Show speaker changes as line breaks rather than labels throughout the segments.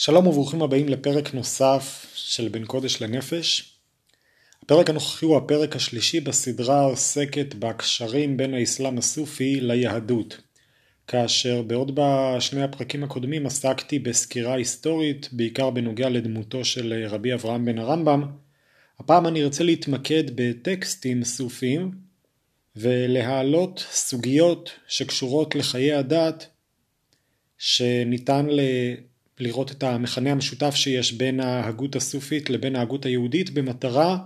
שלום וברוכים הבאים לפרק נוסף של בין קודש לנפש. הפרק הנוכחי הוא הפרק השלישי בסדרה העוסקת בקשרים בין האסלאם הסופי ליהדות. כאשר בעוד בשני הפרקים הקודמים עסקתי בסקירה היסטורית, בעיקר בנוגע לדמותו של רבי אברהם בן הרמב"ם, הפעם אני ארצה להתמקד בטקסטים סופיים ולהעלות סוגיות שקשורות לחיי הדת שניתן לראות את המכנה המשותף שיש בין ההגות הסופית לבין ההגות היהודית במטרה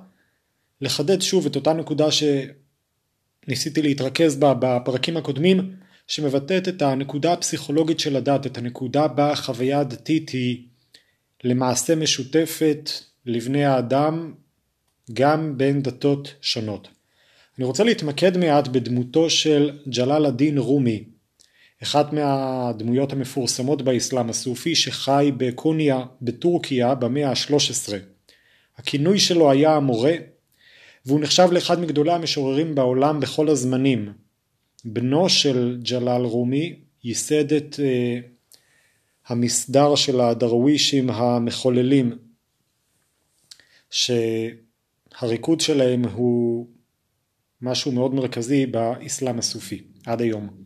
לחדד שוב את אותה נקודה שניסיתי להתרכז בה בפרקים הקודמים שמבטאת את הנקודה הפסיכולוגית של הדת, את הנקודה בה החוויה הדתית היא למעשה משותפת לבני האדם גם בין דתות שונות. אני רוצה להתמקד מעט בדמותו של ג'לאל א-דין רומי, אחת מהדמויות המפורסמות באסלאם הסופי שחי בקוניה בטורקיה במאה ה-13. הכינוי שלו היה המורה והוא נחשב לאחד מגדולי המשוררים בעולם בכל הזמנים. בנו של ג'לאל רומי ייסד את uh, המסדר של הדרווישים המחוללים שהריקוד שלהם הוא משהו מאוד מרכזי באסלאם הסופי עד היום.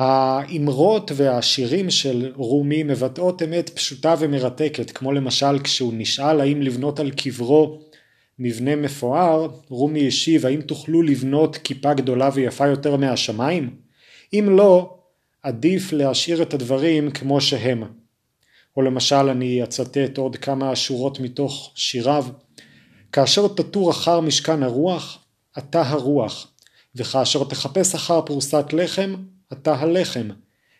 האמרות והשירים של רומי מבטאות אמת פשוטה ומרתקת כמו למשל כשהוא נשאל האם לבנות על קברו מבנה מפואר רומי השיב האם תוכלו לבנות כיפה גדולה ויפה יותר מהשמיים? אם לא עדיף להשאיר את הדברים כמו שהם או למשל אני אצטט עוד כמה שורות מתוך שיריו כאשר תטור אחר משכן הרוח אתה הרוח וכאשר תחפש אחר פרוסת לחם אתה הלחם.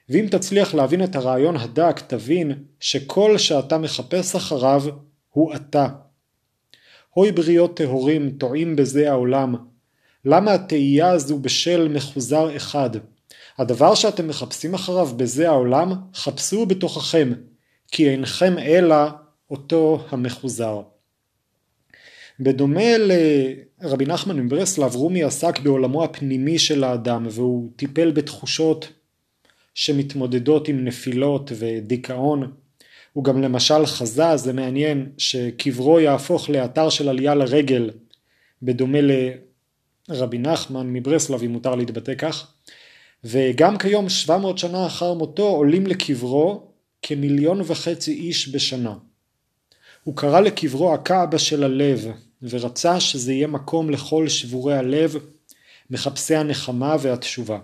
ואם תצליח להבין את הרעיון הדק, תבין שכל שאתה מחפש אחריו הוא אתה. הוי בריות טהורים, טועים בזה העולם. למה התהייה הזו בשל מחוזר אחד? הדבר שאתם מחפשים אחריו בזה העולם, חפשו בתוככם, כי אינכם אלא אותו המחוזר. בדומה לרבי נחמן מברסלב, רומי עסק בעולמו הפנימי של האדם והוא טיפל בתחושות שמתמודדות עם נפילות ודיכאון. הוא גם למשל חזה, זה מעניין, שקברו יהפוך לאתר של עלייה לרגל, בדומה לרבי נחמן מברסלב, אם מותר להתבטא כך. וגם כיום, 700 שנה אחר מותו, עולים לקברו כמיליון וחצי איש בשנה. הוא קרא לקברו הקעבה של הלב, ורצה שזה יהיה מקום לכל שבורי הלב, מחפשי הנחמה והתשובה.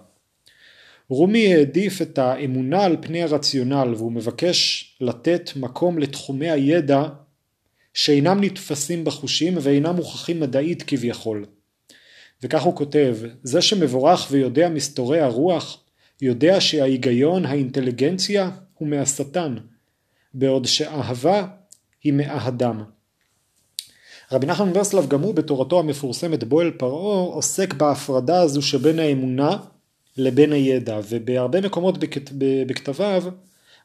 רומי העדיף את האמונה על פני הרציונל והוא מבקש לתת מקום לתחומי הידע שאינם נתפסים בחושים ואינם מוכחים מדעית כביכול. וכך הוא כותב, זה שמבורך ויודע מסתורי הרוח, יודע שההיגיון, האינטליגנציה, הוא מהשטן, בעוד שאהבה היא מהאדם. רבי נחמן ברסלב גם הוא בתורתו המפורסמת בו אל פרעה עוסק בהפרדה הזו שבין האמונה לבין הידע ובהרבה מקומות בכתביו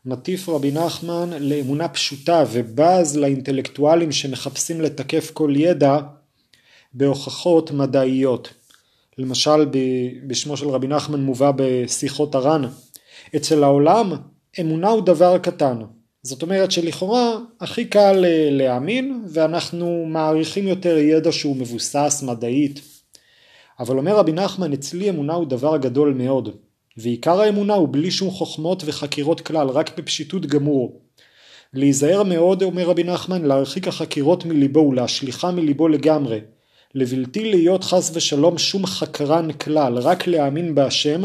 מטיף רבי נחמן לאמונה פשוטה ובז לאינטלקטואלים שמחפשים לתקף כל ידע בהוכחות מדעיות. למשל בשמו של רבי נחמן מובא בשיחות הר"ן אצל העולם אמונה הוא דבר קטן זאת אומרת שלכאורה הכי קל אה, להאמין ואנחנו מעריכים יותר ידע שהוא מבוסס מדעית. אבל אומר רבי נחמן אצלי אמונה הוא דבר גדול מאוד ועיקר האמונה הוא בלי שום חוכמות וחקירות כלל רק בפשיטות גמור. להיזהר מאוד אומר רבי נחמן להרחיק החקירות מליבו ולהשליכה מליבו לגמרי. לבלתי להיות חס ושלום שום חקרן כלל רק להאמין בהשם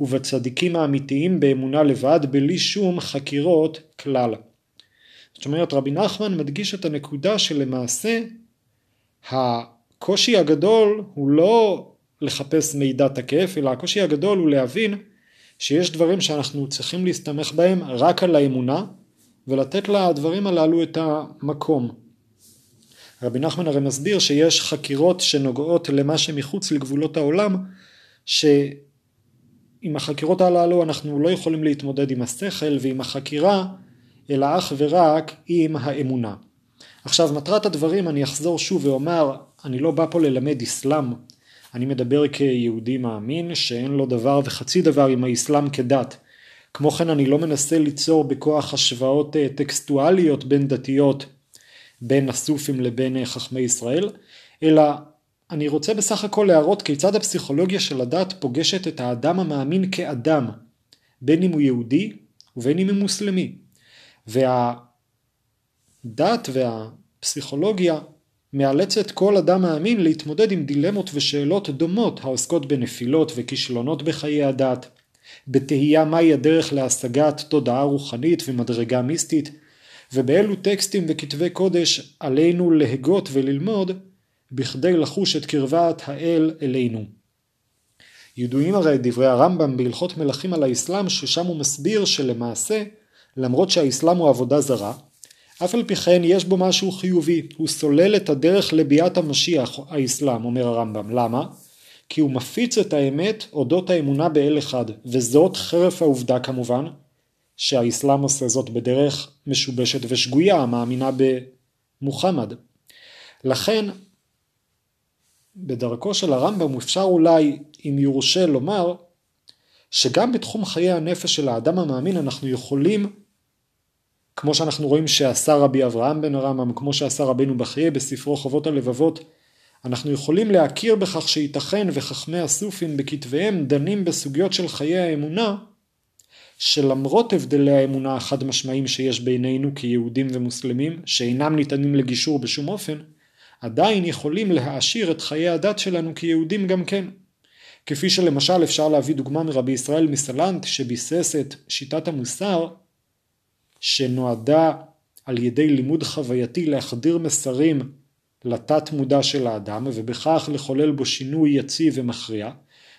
ובצדיקים האמיתיים באמונה לבד בלי שום חקירות כלל. זאת אומרת רבי נחמן מדגיש את הנקודה שלמעשה הקושי הגדול הוא לא לחפש מידע תקף אלא הקושי הגדול הוא להבין שיש דברים שאנחנו צריכים להסתמך בהם רק על האמונה ולתת לדברים הללו את המקום. רבי נחמן הרי מסביר שיש חקירות שנוגעות למה שמחוץ לגבולות העולם ש... עם החקירות הללו אנחנו לא יכולים להתמודד עם השכל ועם החקירה אלא אך ורק עם האמונה. עכשיו מטרת הדברים אני אחזור שוב ואומר אני לא בא פה ללמד אסלאם אני מדבר כיהודי מאמין שאין לו דבר וחצי דבר עם האסלאם כדת כמו כן אני לא מנסה ליצור בכוח השוואות אה, טקסטואליות בין דתיות בין הסופים לבין אה, חכמי ישראל, אלא אני רוצה בסך הכל להראות כיצד הפסיכולוגיה של הדת פוגשת את האדם המאמין כאדם, בין אם הוא יהודי ובין אם הוא מוסלמי. והדת והפסיכולוגיה מאלצת כל אדם מאמין להתמודד עם דילמות ושאלות דומות העוסקות בנפילות וכישלונות בחיי הדת, בתהייה מהי הדרך להשגת תודעה רוחנית ומדרגה מיסטית, ובאילו טקסטים וכתבי קודש עלינו להגות וללמוד בכדי לחוש את קרבת האל אלינו. ידועים הרי דברי הרמב"ם בהלכות מלכים על האסלאם ששם הוא מסביר שלמעשה למרות שהאסלאם הוא עבודה זרה אף על פי כן יש בו משהו חיובי, הוא סולל את הדרך לביאת המשיח האסלאם אומר הרמב"ם, למה? כי הוא מפיץ את האמת אודות האמונה באל אחד, וזאת חרף העובדה כמובן שהאסלאם עושה זאת בדרך משובשת ושגויה המאמינה במוחמד. לכן בדרכו של הרמב"ם אפשר אולי, אם יורשה לומר, שגם בתחום חיי הנפש של האדם המאמין אנחנו יכולים, כמו שאנחנו רואים שעשה רבי אברהם בן הרמב"ם, כמו שעשה רבנו בחיי בספרו חובות הלבבות, אנחנו יכולים להכיר בכך שייתכן וחכמי הסופים בכתביהם דנים בסוגיות של חיי האמונה, שלמרות הבדלי האמונה החד משמעיים שיש בינינו כיהודים ומוסלמים, שאינם ניתנים לגישור בשום אופן, עדיין יכולים להעשיר את חיי הדת שלנו כיהודים גם כן. כפי שלמשל אפשר להביא דוגמה מרבי ישראל מסלנט שביסס את שיטת המוסר שנועדה על ידי לימוד חווייתי להחדיר מסרים לתת מודע של האדם ובכך לחולל בו שינוי יציב ומכריע.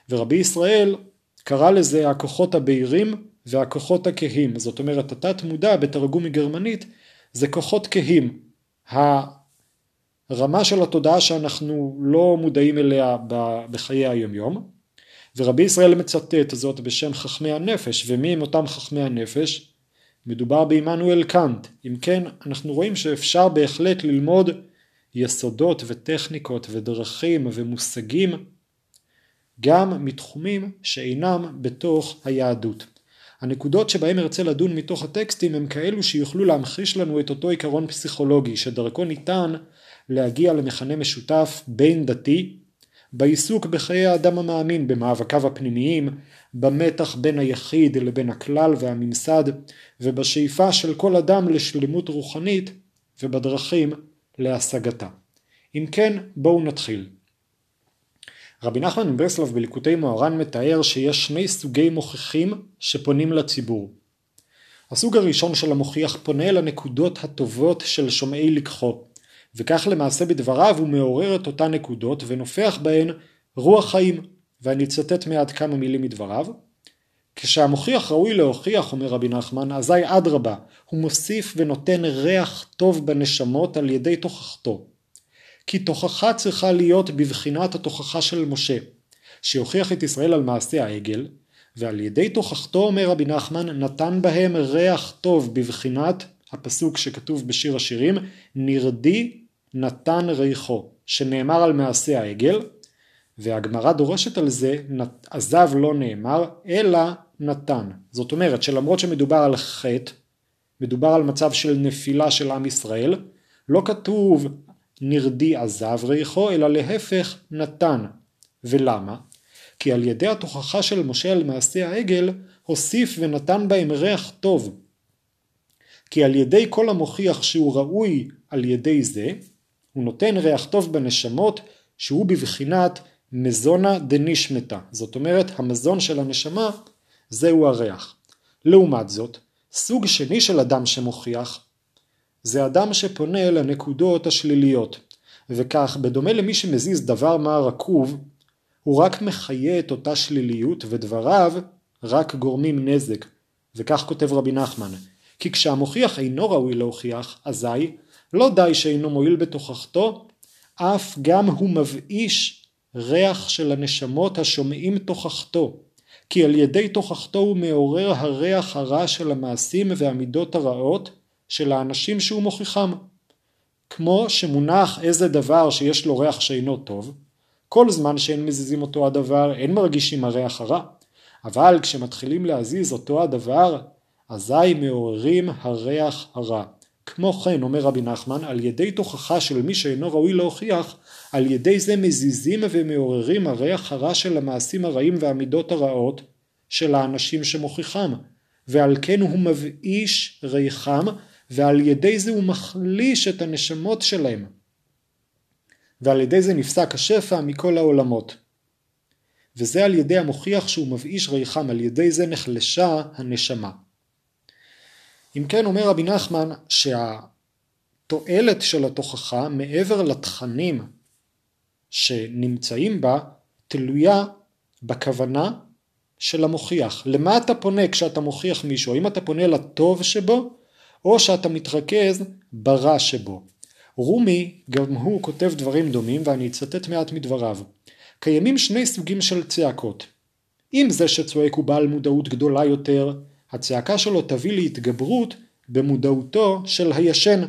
ורבי ישראל קרא לזה הכוחות הבהירים והכוחות הכהים. זאת אומרת התת מודע בתרגום מגרמנית זה כוחות כהים רמה של התודעה שאנחנו לא מודעים אליה בחיי היומיום ורבי ישראל מצטט זאת בשם חכמי הנפש ומי הם אותם חכמי הנפש? מדובר בעמנואל קאנט אם כן אנחנו רואים שאפשר בהחלט ללמוד יסודות וטכניקות ודרכים ומושגים גם מתחומים שאינם בתוך היהדות. הנקודות שבהם ארצה לדון מתוך הטקסטים הם כאלו שיוכלו להמחיש לנו את אותו עיקרון פסיכולוגי שדרכו ניתן להגיע למכנה משותף בין דתי בעיסוק בחיי האדם המאמין במאבקיו הפנימיים, במתח בין היחיד לבין הכלל והממסד ובשאיפה של כל אדם לשלמות רוחנית ובדרכים להשגתה. אם כן בואו נתחיל. רבי נחמן מברסלב בליקוטי מוהר"ן מתאר שיש שני סוגי מוכיחים שפונים לציבור. הסוג הראשון של המוכיח פונה אל הנקודות הטובות של שומעי לקחו, וכך למעשה בדבריו הוא מעורר את אותן נקודות ונופח בהן רוח חיים, ואני אצטט מעט כמה מילים מדבריו. כשהמוכיח ראוי להוכיח, אומר רבי נחמן, אזי אדרבה, הוא מוסיף ונותן ריח טוב בנשמות על ידי תוכחתו. כי תוכחה צריכה להיות בבחינת התוכחה של משה, שהוכיח את ישראל על מעשה העגל, ועל ידי תוכחתו, אומר רבי נחמן, נתן בהם ריח טוב בבחינת הפסוק שכתוב בשיר השירים, נרדי נתן ריחו, שנאמר על מעשה העגל, והגמרא דורשת על זה, עזב לא נאמר, אלא נתן. זאת אומרת שלמרות שמדובר על חטא, מדובר על מצב של נפילה של עם ישראל, לא כתוב נרדי עזב ריחו, אלא להפך נתן. ולמה? כי על ידי התוכחה של משה על מעשה העגל, הוסיף ונתן בהם ריח טוב. כי על ידי כל המוכיח שהוא ראוי על ידי זה, הוא נותן ריח טוב בנשמות שהוא בבחינת מזונה דנישמתה, זאת אומרת המזון של הנשמה זהו הריח. לעומת זאת, סוג שני של אדם שמוכיח זה אדם שפונה לנקודות השליליות, וכך בדומה למי שמזיז דבר מה רקוב, הוא רק מחיה את אותה שליליות ודבריו רק גורמים נזק, וכך כותב רבי נחמן, כי כשהמוכיח אינו ראוי להוכיח, אזי לא די שאינו מועיל בתוכחתו, אף גם הוא מבאיש ריח של הנשמות השומעים תוכחתו, כי על ידי תוכחתו הוא מעורר הריח הרע של המעשים והמידות הרעות של האנשים שהוא מוכיחם. כמו שמונח איזה דבר שיש לו ריח שאינו טוב, כל זמן שאין מזיזים אותו הדבר אין מרגישים הריח הרע, אבל כשמתחילים להזיז אותו הדבר, אזי מעוררים הריח הרע. כמו כן, אומר רבי נחמן, על ידי תוכחה של מי שאינו ראוי להוכיח, על ידי זה מזיזים ומעוררים הריח הרע של המעשים הרעים והמידות הרעות של האנשים שמוכיחם, ועל כן הוא מבאיש ריחם, ועל ידי זה הוא מחליש את הנשמות שלהם. ועל ידי זה נפסק השפע מכל העולמות. וזה על ידי המוכיח שהוא מבאיש ריחם, על ידי זה נחלשה הנשמה. אם כן אומר רבי נחמן שהתועלת של התוכחה מעבר לתכנים שנמצאים בה תלויה בכוונה של המוכיח. למה אתה פונה כשאתה מוכיח מישהו? האם אתה פונה לטוב שבו או שאתה מתרכז ברע שבו? רומי גם הוא כותב דברים דומים ואני אצטט מעט מדבריו. קיימים שני סוגים של צעקות. אם זה שצועק הוא בעל מודעות גדולה יותר, הצעקה שלו תביא להתגברות במודעותו של הישן.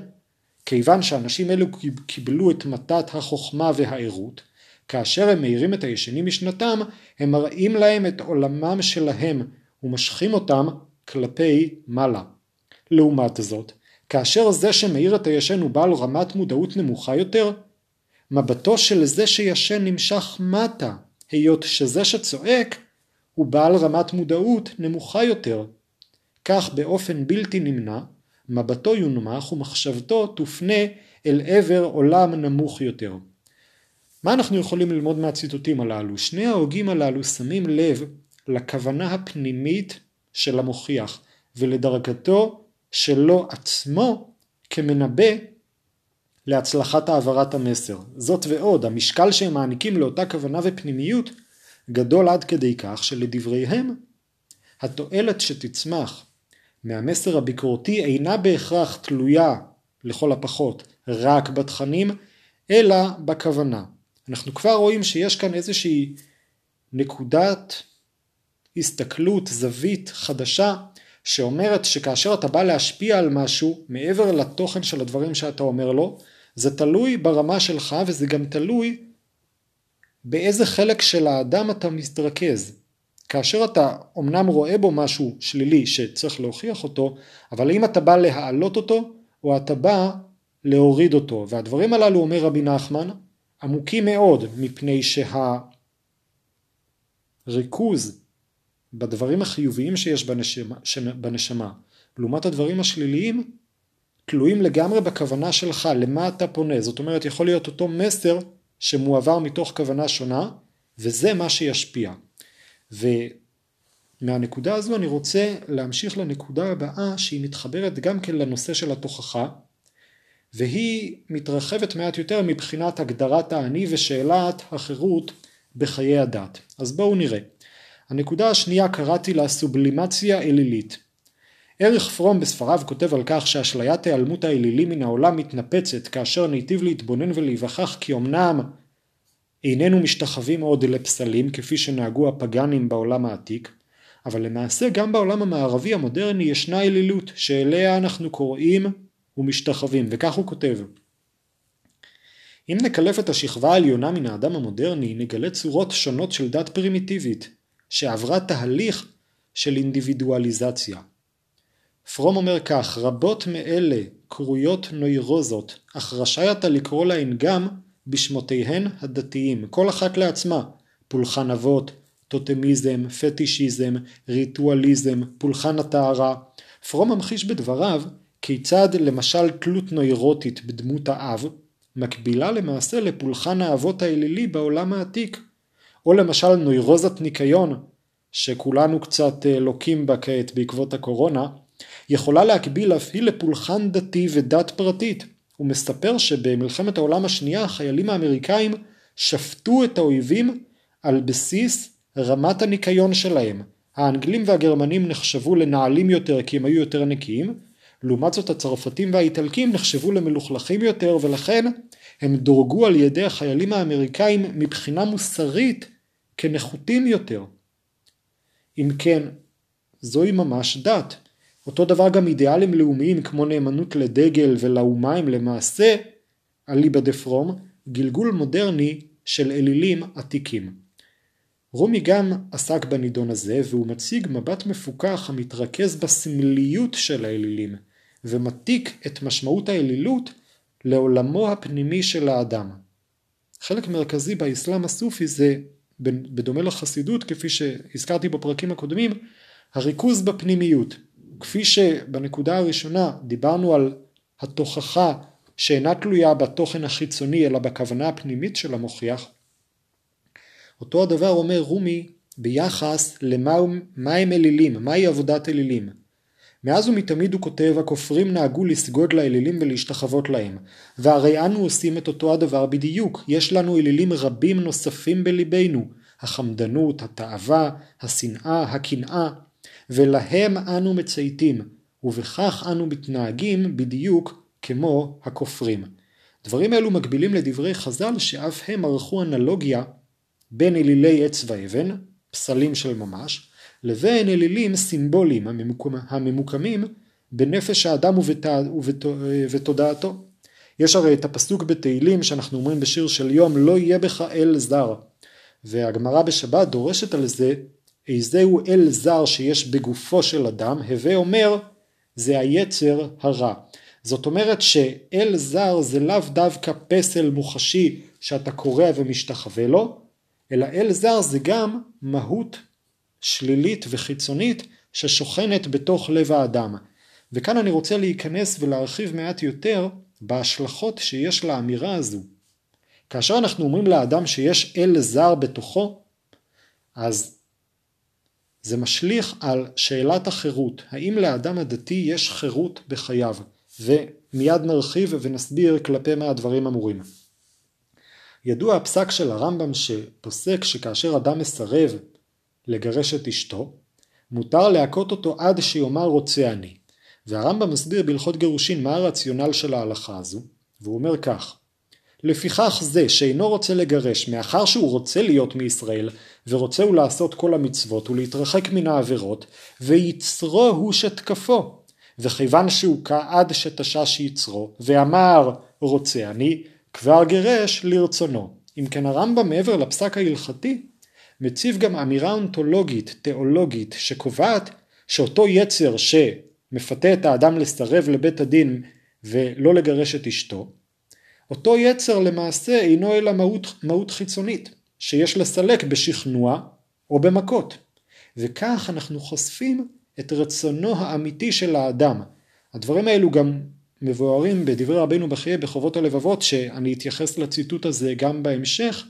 כיוון שאנשים אלו קיבלו את מתת החוכמה והערות, כאשר הם מאירים את הישנים משנתם, הם מראים להם את עולמם שלהם ומשכים אותם כלפי מעלה. לעומת זאת, כאשר זה שמאיר את הישן הוא בעל רמת מודעות נמוכה יותר, מבטו של זה שישן נמשך מטה, היות שזה שצועק הוא בעל רמת מודעות נמוכה יותר. כך באופן בלתי נמנע, מבטו יונמך ומחשבתו תופנה אל עבר עולם נמוך יותר. מה אנחנו יכולים ללמוד מהציטוטים הללו? שני ההוגים הללו שמים לב לכוונה הפנימית של המוכיח ולדרגתו שלו עצמו כמנבא להצלחת העברת המסר. זאת ועוד, המשקל שהם מעניקים לאותה כוונה ופנימיות גדול עד כדי כך שלדבריהם התועלת שתצמח מהמסר הביקורתי אינה בהכרח תלויה לכל הפחות רק בתכנים אלא בכוונה. אנחנו כבר רואים שיש כאן איזושהי נקודת הסתכלות, זווית חדשה שאומרת שכאשר אתה בא להשפיע על משהו מעבר לתוכן של הדברים שאתה אומר לו זה תלוי ברמה שלך וזה גם תלוי באיזה חלק של האדם אתה מתרכז. כאשר אתה אמנם רואה בו משהו שלילי שצריך להוכיח אותו, אבל האם אתה בא להעלות אותו או אתה בא להוריד אותו. והדברים הללו אומר רבי נחמן עמוקים מאוד מפני שהריכוז בדברים החיוביים שיש בנשמה, בנשמה לעומת הדברים השליליים תלויים לגמרי בכוונה שלך, למה אתה פונה. זאת אומרת, יכול להיות אותו מסר שמועבר מתוך כוונה שונה, וזה מה שישפיע. ומהנקודה הזו אני רוצה להמשיך לנקודה הבאה שהיא מתחברת גם כן לנושא של התוכחה, והיא מתרחבת מעט יותר מבחינת הגדרת האני ושאלת החירות בחיי הדת. אז בואו נראה. הנקודה השנייה קראתי לה סובלימציה אלילית. ערך פרום בספריו כותב על כך שאשליית היעלמות האלילי מן העולם מתנפצת כאשר ניטיב להתבונן ולהיווכח כי אמנם איננו משתחווים עוד לפסלים כפי שנהגו הפגאנים בעולם העתיק, אבל למעשה גם בעולם המערבי המודרני ישנה אלילות שאליה אנחנו קוראים ומשתחווים, וכך הוא כותב אם נקלף את השכבה העליונה מן האדם המודרני, נגלה צורות שונות של דת פרימיטיבית, שעברה תהליך של אינדיבידואליזציה. פרום אומר כך, רבות מאלה קרויות נוירוזות, אך רשאי אתה לקרוא להן גם בשמותיהן הדתיים, כל אחת לעצמה, פולחן אבות, טוטמיזם, פטישיזם, ריטואליזם, פולחן הטהרה. פרום ממחיש בדבריו כיצד למשל תלות נוירוטית בדמות האב מקבילה למעשה לפולחן האבות האלילי בעולם העתיק. או למשל נוירוזת ניקיון, שכולנו קצת אה, לוקים בה כעת בעקבות הקורונה, יכולה להקביל אף היא לפולחן דתי ודת פרטית. הוא מספר שבמלחמת העולם השנייה החיילים האמריקאים שפטו את האויבים על בסיס רמת הניקיון שלהם. האנגלים והגרמנים נחשבו לנעלים יותר כי הם היו יותר נקיים, לעומת זאת הצרפתים והאיטלקים נחשבו למלוכלכים יותר ולכן הם דורגו על ידי החיילים האמריקאים מבחינה מוסרית כנחותים יותר. אם כן, זוהי ממש דת. אותו דבר גם אידיאלים לאומיים כמו נאמנות לדגל ולאומה הם למעשה, אליבא דה פרום, גלגול מודרני של אלילים עתיקים. רומי גם עסק בנידון הזה והוא מציג מבט מפוכח המתרכז בסמליות של האלילים ומתיק את משמעות האלילות לעולמו הפנימי של האדם. חלק מרכזי באסלאם הסופי זה בדומה לחסידות כפי שהזכרתי בפרקים הקודמים הריכוז בפנימיות כפי שבנקודה הראשונה דיברנו על התוכחה שאינה תלויה בתוכן החיצוני אלא בכוונה הפנימית של המוכיח אותו הדבר אומר רומי ביחס למה הם אלילים, מהי עבודת אלילים. מאז ומתמיד הוא כותב הכופרים נהגו לסגוד לאלילים ולהשתחוות להם והרי אנו עושים את אותו הדבר בדיוק יש לנו אלילים רבים נוספים בליבנו החמדנות, התאווה, השנאה, הקנאה ולהם אנו מצייתים ובכך אנו מתנהגים בדיוק כמו הכופרים. דברים אלו מקבילים לדברי חז"ל שאף הם ערכו אנלוגיה בין אלילי עץ ואבן, פסלים של ממש, לבין אלילים סימבוליים הממוקמים בנפש האדם ובת... ובת... ותודעתו. יש הרי את הפסוק בתהילים שאנחנו אומרים בשיר של יום לא יהיה בך אל זר והגמרא בשבת דורשת על זה איזהו אל זר שיש בגופו של אדם הווה אומר זה היצר הרע זאת אומרת שאל זר זה לאו דווקא פסל מוחשי שאתה קורא ומשתחווה לו אלא אל זר זה גם מהות שלילית וחיצונית ששוכנת בתוך לב האדם. וכאן אני רוצה להיכנס ולהרחיב מעט יותר בהשלכות שיש לאמירה הזו. כאשר אנחנו אומרים לאדם שיש אל זר בתוכו, אז זה משליך על שאלת החירות. האם לאדם הדתי יש חירות בחייו? ומיד נרחיב ונסביר כלפי מה הדברים אמורים. ידוע הפסק של הרמב"ם שפוסק שכאשר אדם מסרב לגרש את אשתו, מותר להכות אותו עד שיאמר רוצה אני. והרמב"ם מסביר בהלכות גירושין מה הרציונל של ההלכה הזו, והוא אומר כך: לפיכך זה שאינו רוצה לגרש מאחר שהוא רוצה להיות מישראל ורוצה הוא לעשות כל המצוות ולהתרחק מן העבירות ויצרו הוא שתקפו וכיוון שהוא כעד שתשש יצרו ואמר רוצה אני כבר גירש לרצונו. אם כן הרמב"ם מעבר לפסק ההלכתי מציב גם אמירה אונתולוגית, תיאולוגית, שקובעת שאותו יצר שמפתה את האדם לסרב לבית הדין ולא לגרש את אשתו, אותו יצר למעשה אינו אלא מהות, מהות חיצונית, שיש לסלק בשכנוע או במכות. וכך אנחנו חושפים את רצונו האמיתי של האדם. הדברים האלו גם מבוארים בדברי רבנו בחיי בחובות הלבבות שאני אתייחס לציטוט הזה גם בהמשך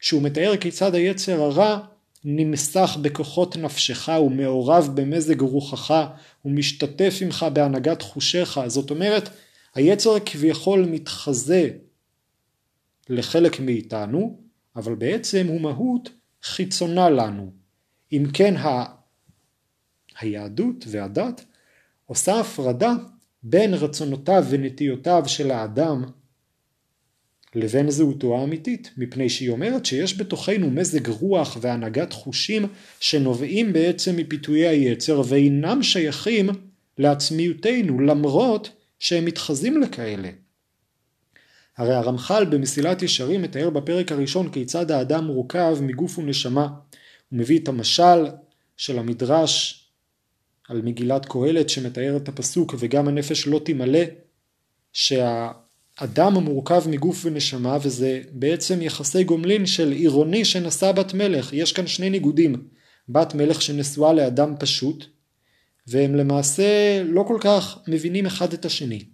שהוא מתאר כיצד היצר הרע נמסך בכוחות נפשך ומעורב במזג רוחך ומשתתף עמך בהנהגת חושיך זאת אומרת היצר כביכול מתחזה לחלק מאיתנו אבל בעצם הוא מהות חיצונה לנו. אם כן ה... היהדות והדת עושה הפרדה בין רצונותיו ונטיותיו של האדם לבין זהותו האמיתית, מפני שהיא אומרת שיש בתוכנו מזג רוח והנהגת חושים שנובעים בעצם מפיתויי היצר ואינם שייכים לעצמיותנו למרות שהם מתחזים לכאלה. הרי הרמח"ל במסילת ישרים מתאר בפרק הראשון כיצד האדם מורכב מגוף ונשמה. הוא מביא את המשל של המדרש על מגילת קהלת שמתאר את הפסוק וגם הנפש לא תמלא שהאדם מורכב מגוף ונשמה וזה בעצם יחסי גומלין של עירוני שנשא בת מלך יש כאן שני ניגודים בת מלך שנשואה לאדם פשוט והם למעשה לא כל כך מבינים אחד את השני.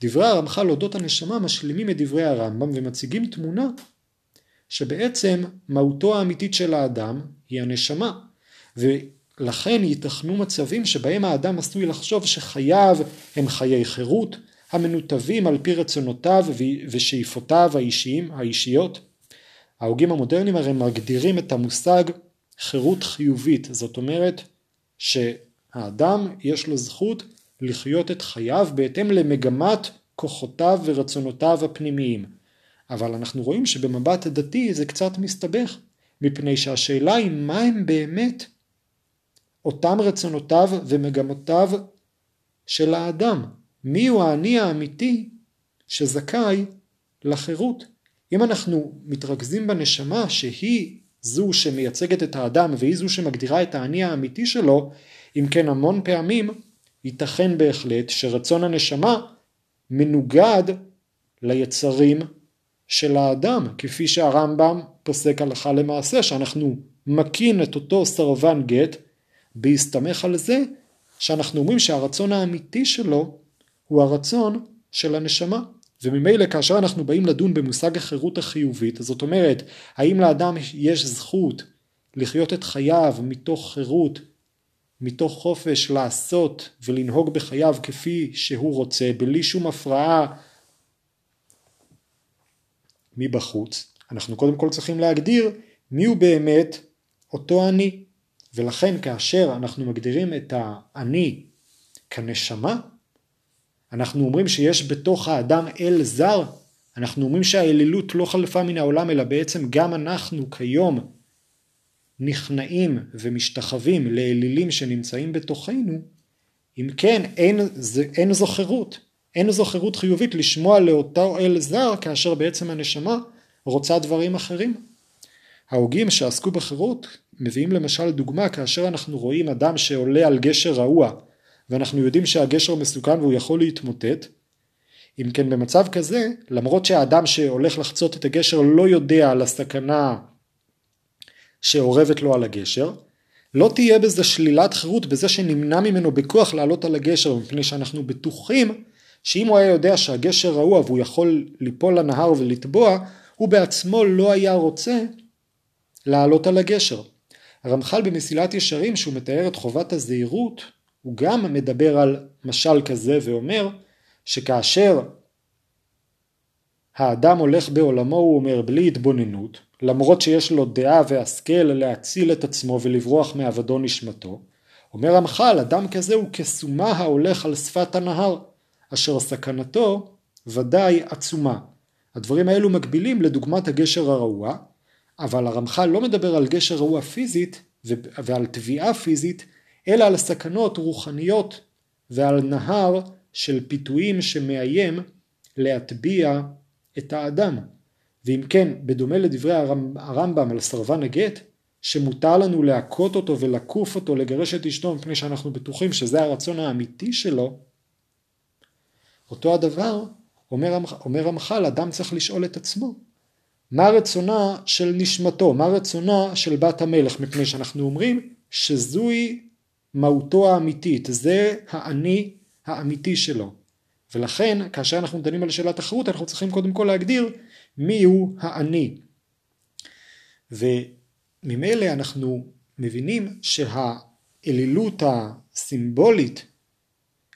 דברי הרמח"ל אודות הנשמה משלימים את דברי הרמב"ם ומציגים תמונה שבעצם מהותו האמיתית של האדם היא הנשמה לכן ייתכנו מצבים שבהם האדם עשוי לחשוב שחייו הם חיי חירות המנותבים על פי רצונותיו ושאיפותיו האישיים, האישיות. ההוגים המודרניים הרי מגדירים את המושג חירות חיובית, זאת אומרת שהאדם יש לו זכות לחיות את חייו בהתאם למגמת כוחותיו ורצונותיו הפנימיים. אבל אנחנו רואים שבמבט הדתי זה קצת מסתבך, מפני שהשאלה היא מה הם באמת אותם רצונותיו ומגמותיו של האדם. הוא האני האמיתי שזכאי לחירות. אם אנחנו מתרכזים בנשמה שהיא זו שמייצגת את האדם והיא זו שמגדירה את האני האמיתי שלו, אם כן המון פעמים ייתכן בהחלט שרצון הנשמה מנוגד ליצרים של האדם, כפי שהרמב"ם פוסק הלכה למעשה, שאנחנו מקין את אותו סרבן גט בהסתמך על זה שאנחנו אומרים שהרצון האמיתי שלו הוא הרצון של הנשמה. וממילא כאשר אנחנו באים לדון במושג החירות החיובית, זאת אומרת, האם לאדם יש זכות לחיות את חייו מתוך חירות, מתוך חופש לעשות ולנהוג בחייו כפי שהוא רוצה, בלי שום הפרעה מבחוץ, אנחנו קודם כל צריכים להגדיר הוא באמת אותו אני. ולכן כאשר אנחנו מגדירים את האני כנשמה, אנחנו אומרים שיש בתוך האדם אל זר, אנחנו אומרים שהאלילות לא חלפה מן העולם אלא בעצם גם אנחנו כיום נכנעים ומשתחווים לאלילים שנמצאים בתוכנו, אם כן אין, אין זו חירות, אין זו חירות חיובית לשמוע לאותו אל זר כאשר בעצם הנשמה רוצה דברים אחרים. ההוגים שעסקו בחירות מביאים למשל דוגמה כאשר אנחנו רואים אדם שעולה על גשר רעוע ואנחנו יודעים שהגשר מסוכן והוא יכול להתמוטט אם כן במצב כזה למרות שהאדם שהולך לחצות את הגשר לא יודע על הסכנה שאורבת לו על הגשר לא תהיה בזה שלילת חירות בזה שנמנע ממנו בכוח לעלות על הגשר מפני שאנחנו בטוחים שאם הוא היה יודע שהגשר רעוע והוא יכול ליפול לנהר ולטבוע הוא בעצמו לא היה רוצה לעלות על הגשר. הרמח"ל במסילת ישרים שהוא מתאר את חובת הזהירות הוא גם מדבר על משל כזה ואומר שכאשר האדם הולך בעולמו הוא אומר בלי התבוננות למרות שיש לו דעה והשכל להציל את עצמו ולברוח מעבדו נשמתו אומר רמח"ל אדם כזה הוא כסומה ההולך על שפת הנהר אשר סכנתו ודאי עצומה. הדברים האלו מקבילים לדוגמת הגשר הרעוע אבל הרמח"ל לא מדבר על גשר רעוע פיזית ועל תביעה פיזית, אלא על סכנות רוחניות ועל נהר של פיתויים שמאיים להטביע את האדם. ואם כן, בדומה לדברי הרמב"ם על סרבן הגט, שמותר לנו להכות אותו ולקוף אותו, לגרש את אשתו מפני שאנחנו בטוחים שזה הרצון האמיתי שלו, אותו הדבר אומר, אומר רמח"ל, אדם צריך לשאול את עצמו, מה רצונה של נשמתו, מה רצונה של בת המלך, מפני שאנחנו אומרים שזוהי מהותו האמיתית, זה האני האמיתי שלו. ולכן כאשר אנחנו דנים על שאלת החירות אנחנו צריכים קודם כל להגדיר מיהו האני. וממילא אנחנו מבינים שהאלילות הסימבולית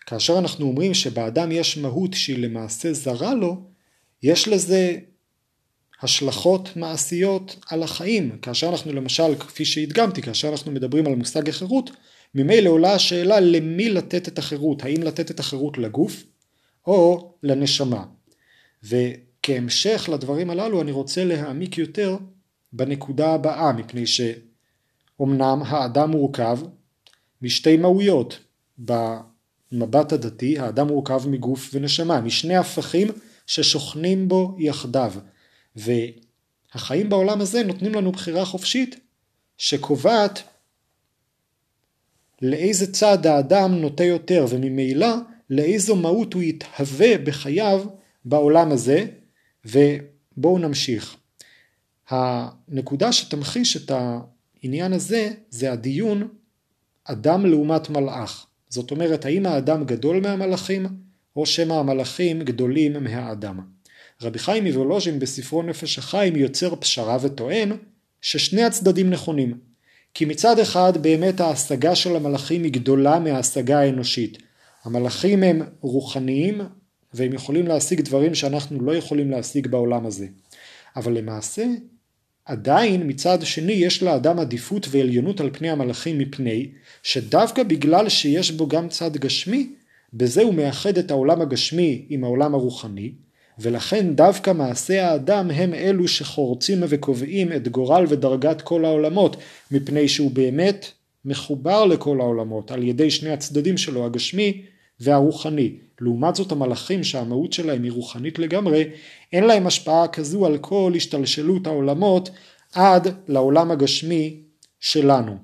כאשר אנחנו אומרים שבאדם יש מהות שהיא למעשה זרה לו, יש לזה השלכות מעשיות על החיים. כאשר אנחנו למשל, כפי שהדגמתי, כאשר אנחנו מדברים על מושג החירות, ממילא עולה השאלה למי לתת את החירות, האם לתת את החירות לגוף או לנשמה. וכהמשך לדברים הללו אני רוצה להעמיק יותר בנקודה הבאה, מפני שאומנם האדם מורכב משתי מהויות. במבט הדתי האדם מורכב מגוף ונשמה, משני הפכים ששוכנים בו יחדיו. והחיים בעולם הזה נותנים לנו בחירה חופשית שקובעת לאיזה צד האדם נוטה יותר וממילא לאיזו מהות הוא יתהווה בחייו בעולם הזה ובואו נמשיך. הנקודה שתמחיש את העניין הזה זה הדיון אדם לעומת מלאך. זאת אומרת האם האדם גדול מהמלאכים או שמא המלאכים גדולים מהאדם. רבי חיים מוולוז'ין בספרו נפש החיים יוצר פשרה וטוען ששני הצדדים נכונים. כי מצד אחד באמת ההשגה של המלאכים היא גדולה מההשגה האנושית. המלאכים הם רוחניים והם יכולים להשיג דברים שאנחנו לא יכולים להשיג בעולם הזה. אבל למעשה עדיין מצד שני יש לאדם עדיפות ועליונות על פני המלאכים מפני שדווקא בגלל שיש בו גם צד גשמי בזה הוא מאחד את העולם הגשמי עם העולם הרוחני ולכן דווקא מעשי האדם הם אלו שחורצים וקובעים את גורל ודרגת כל העולמות, מפני שהוא באמת מחובר לכל העולמות על ידי שני הצדדים שלו, הגשמי והרוחני. לעומת זאת המלאכים שהמהות שלהם היא רוחנית לגמרי, אין להם השפעה כזו על כל השתלשלות העולמות עד לעולם הגשמי שלנו.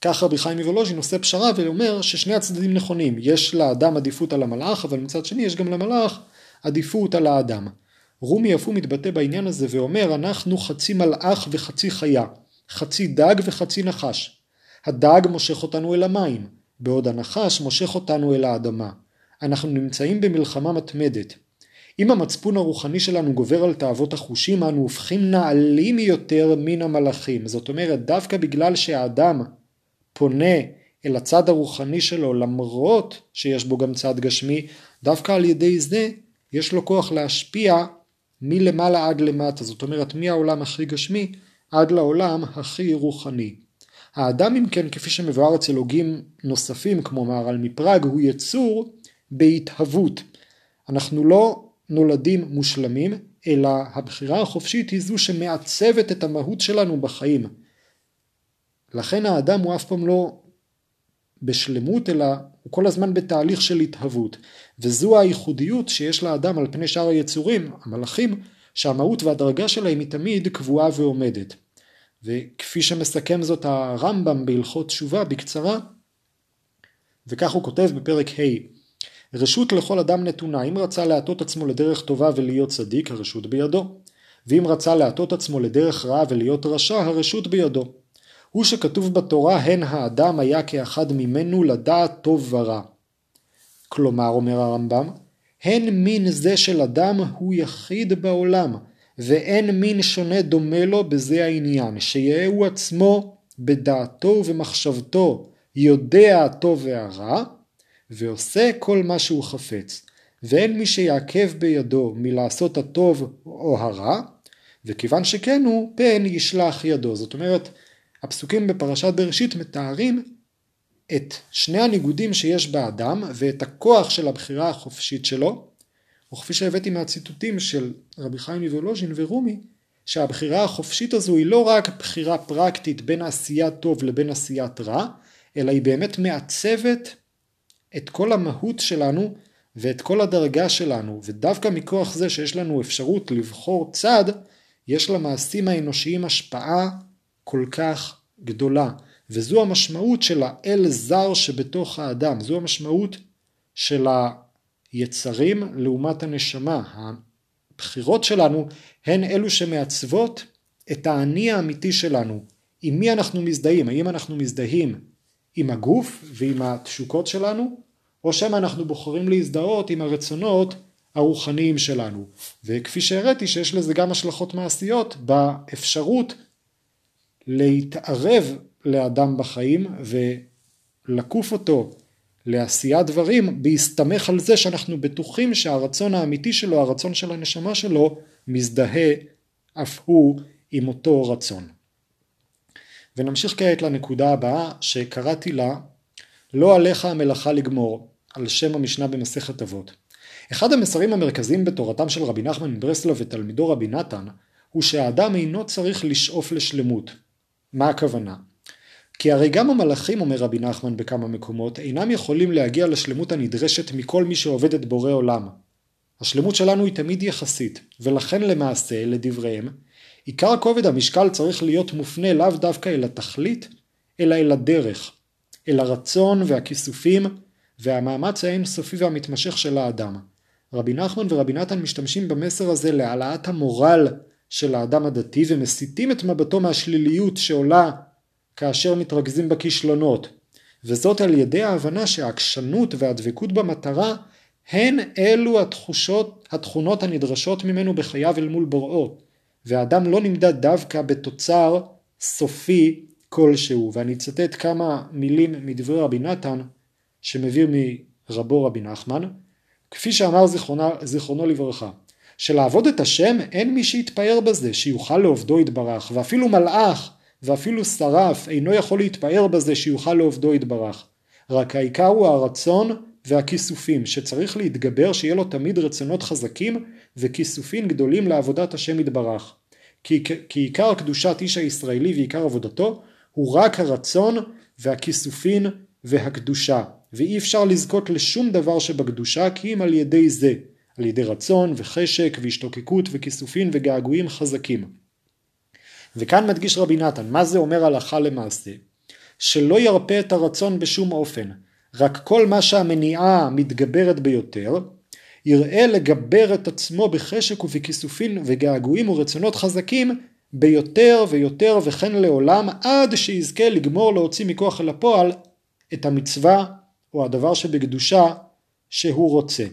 כך רבי חיים מוולוז'ין עושה פשרה ואומר ששני הצדדים נכונים, יש לאדם עדיפות על המלאך, אבל מצד שני יש גם למלאך עדיפות על האדם. רומי אף הוא מתבטא בעניין הזה ואומר אנחנו חצי מלאך וחצי חיה, חצי דג וחצי נחש. הדג מושך אותנו אל המים, בעוד הנחש מושך אותנו אל האדמה. אנחנו נמצאים במלחמה מתמדת. אם המצפון הרוחני שלנו גובר על תאוות החושים, אנו הופכים נעלים יותר מן המלאכים. זאת אומרת, דווקא בגלל שהאדם פונה אל הצד הרוחני שלו, למרות שיש בו גם צד גשמי, דווקא על ידי זה יש לו כוח להשפיע מלמעלה עד למטה. זאת אומרת, מהעולם הכי גשמי עד לעולם הכי רוחני. האדם אם כן, כפי שמבואר אצל הוגים נוספים כמו מהר"ל מפראג, הוא יצור בהתהוות. אנחנו לא נולדים מושלמים, אלא הבחירה החופשית היא זו שמעצבת את המהות שלנו בחיים. לכן האדם הוא אף פעם לא בשלמות, אלא הוא כל הזמן בתהליך של התהוות. וזו הייחודיות שיש לאדם על פני שאר היצורים, המלאכים, שהמהות והדרגה שלהם היא תמיד קבועה ועומדת. וכפי שמסכם זאת הרמב"ם בהלכות תשובה בקצרה, וכך הוא כותב בפרק ה' רשות לכל אדם נתונה, אם רצה להטות עצמו לדרך טובה ולהיות צדיק, הרשות בידו. ואם רצה להטות עצמו לדרך רעה ולהיות רשע, הרשות בידו. הוא שכתוב בתורה, הן האדם היה כאחד ממנו לדעת טוב ורע. כלומר, אומר הרמב"ם, הן מין זה של אדם הוא יחיד בעולם, ואין מין שונה דומה לו בזה העניין, שיהא הוא עצמו בדעתו ובמחשבתו יודע הטוב והרע, ועושה כל מה שהוא חפץ, ואין מי שיעכב בידו מלעשות הטוב או הרע, וכיוון שכן הוא, פן ישלח ידו. זאת אומרת, הפסוקים בפרשת בראשית מתארים את שני הניגודים שיש באדם ואת הכוח של הבחירה החופשית שלו, וכפי שהבאתי מהציטוטים של רבי חיים מוולוז'ין ורומי, שהבחירה החופשית הזו היא לא רק בחירה פרקטית בין עשיית טוב לבין עשיית רע, אלא היא באמת מעצבת את כל המהות שלנו ואת כל הדרגה שלנו, ודווקא מכוח זה שיש לנו אפשרות לבחור צד, יש למעשים האנושיים השפעה כל כך גדולה. וזו המשמעות של האל זר שבתוך האדם, זו המשמעות של היצרים לעומת הנשמה. הבחירות שלנו הן אלו שמעצבות את האני האמיתי שלנו. עם מי אנחנו מזדהים? האם אנחנו מזדהים עם הגוף ועם התשוקות שלנו, או שמא אנחנו בוחרים להזדהות עם הרצונות הרוחניים שלנו. וכפי שהראיתי שיש לזה גם השלכות מעשיות באפשרות להתערב לאדם בחיים ולקוף אותו לעשיית דברים בהסתמך על זה שאנחנו בטוחים שהרצון האמיתי שלו, הרצון של הנשמה שלו, מזדהה אף הוא עם אותו רצון. ונמשיך כעת לנקודה הבאה שקראתי לה לא עליך המלאכה לגמור על שם המשנה במסכת אבות. אחד המסרים המרכזיים בתורתם של רבי נחמן מברסלב ותלמידו רבי נתן הוא שהאדם אינו צריך לשאוף לשלמות. מה הכוונה? כי הרי גם המלאכים, אומר רבי נחמן בכמה מקומות, אינם יכולים להגיע לשלמות הנדרשת מכל מי שעובד את בורא עולם. השלמות שלנו היא תמיד יחסית, ולכן למעשה, לדבריהם, עיקר כובד המשקל צריך להיות מופנה לאו דווקא אל התכלית, אלא אל הדרך, אל הרצון והכיסופים והמאמץ האינסופי והמתמשך של האדם. רבי נחמן ורבי נתן משתמשים במסר הזה להעלאת המורל של האדם הדתי ומסיטים את מבטו מהשליליות שעולה כאשר מתרכזים בכישלונות, וזאת על ידי ההבנה שהעקשנות והדבקות במטרה הן אלו התחושות, התכונות הנדרשות ממנו בחייו אל מול בוראו, והאדם לא נמדד דווקא בתוצר סופי כלשהו. ואני אצטט כמה מילים מדברי רבי נתן שמביא מרבו רבי נחמן, כפי שאמר זיכרונו, זיכרונו לברכה, שלעבוד את השם אין מי שיתפאר בזה, שיוכל לעובדו יתברך, ואפילו מלאך ואפילו שרף אינו יכול להתפאר בזה שיוכל לעובדו יתברך. רק העיקר הוא הרצון והכיסופים, שצריך להתגבר שיהיה לו תמיד רצונות חזקים וכיסופים גדולים לעבודת השם יתברך. כי, כי עיקר קדושת איש הישראלי ועיקר עבודתו הוא רק הרצון והכיסופין והקדושה, ואי אפשר לזכות לשום דבר שבקדושה כי אם על ידי זה, על ידי רצון וחשק והשתוקקות וכיסופין וגעגועים חזקים. וכאן מדגיש רבי נתן, מה זה אומר הלכה למעשה? שלא ירפה את הרצון בשום אופן, רק כל מה שהמניעה מתגברת ביותר, יראה לגבר את עצמו בחשק ובכיסופין וגעגועים ורצונות חזקים ביותר ויותר וכן לעולם עד שיזכה לגמור להוציא מכוח אל הפועל את המצווה או הדבר שבקדושה שהוא רוצה.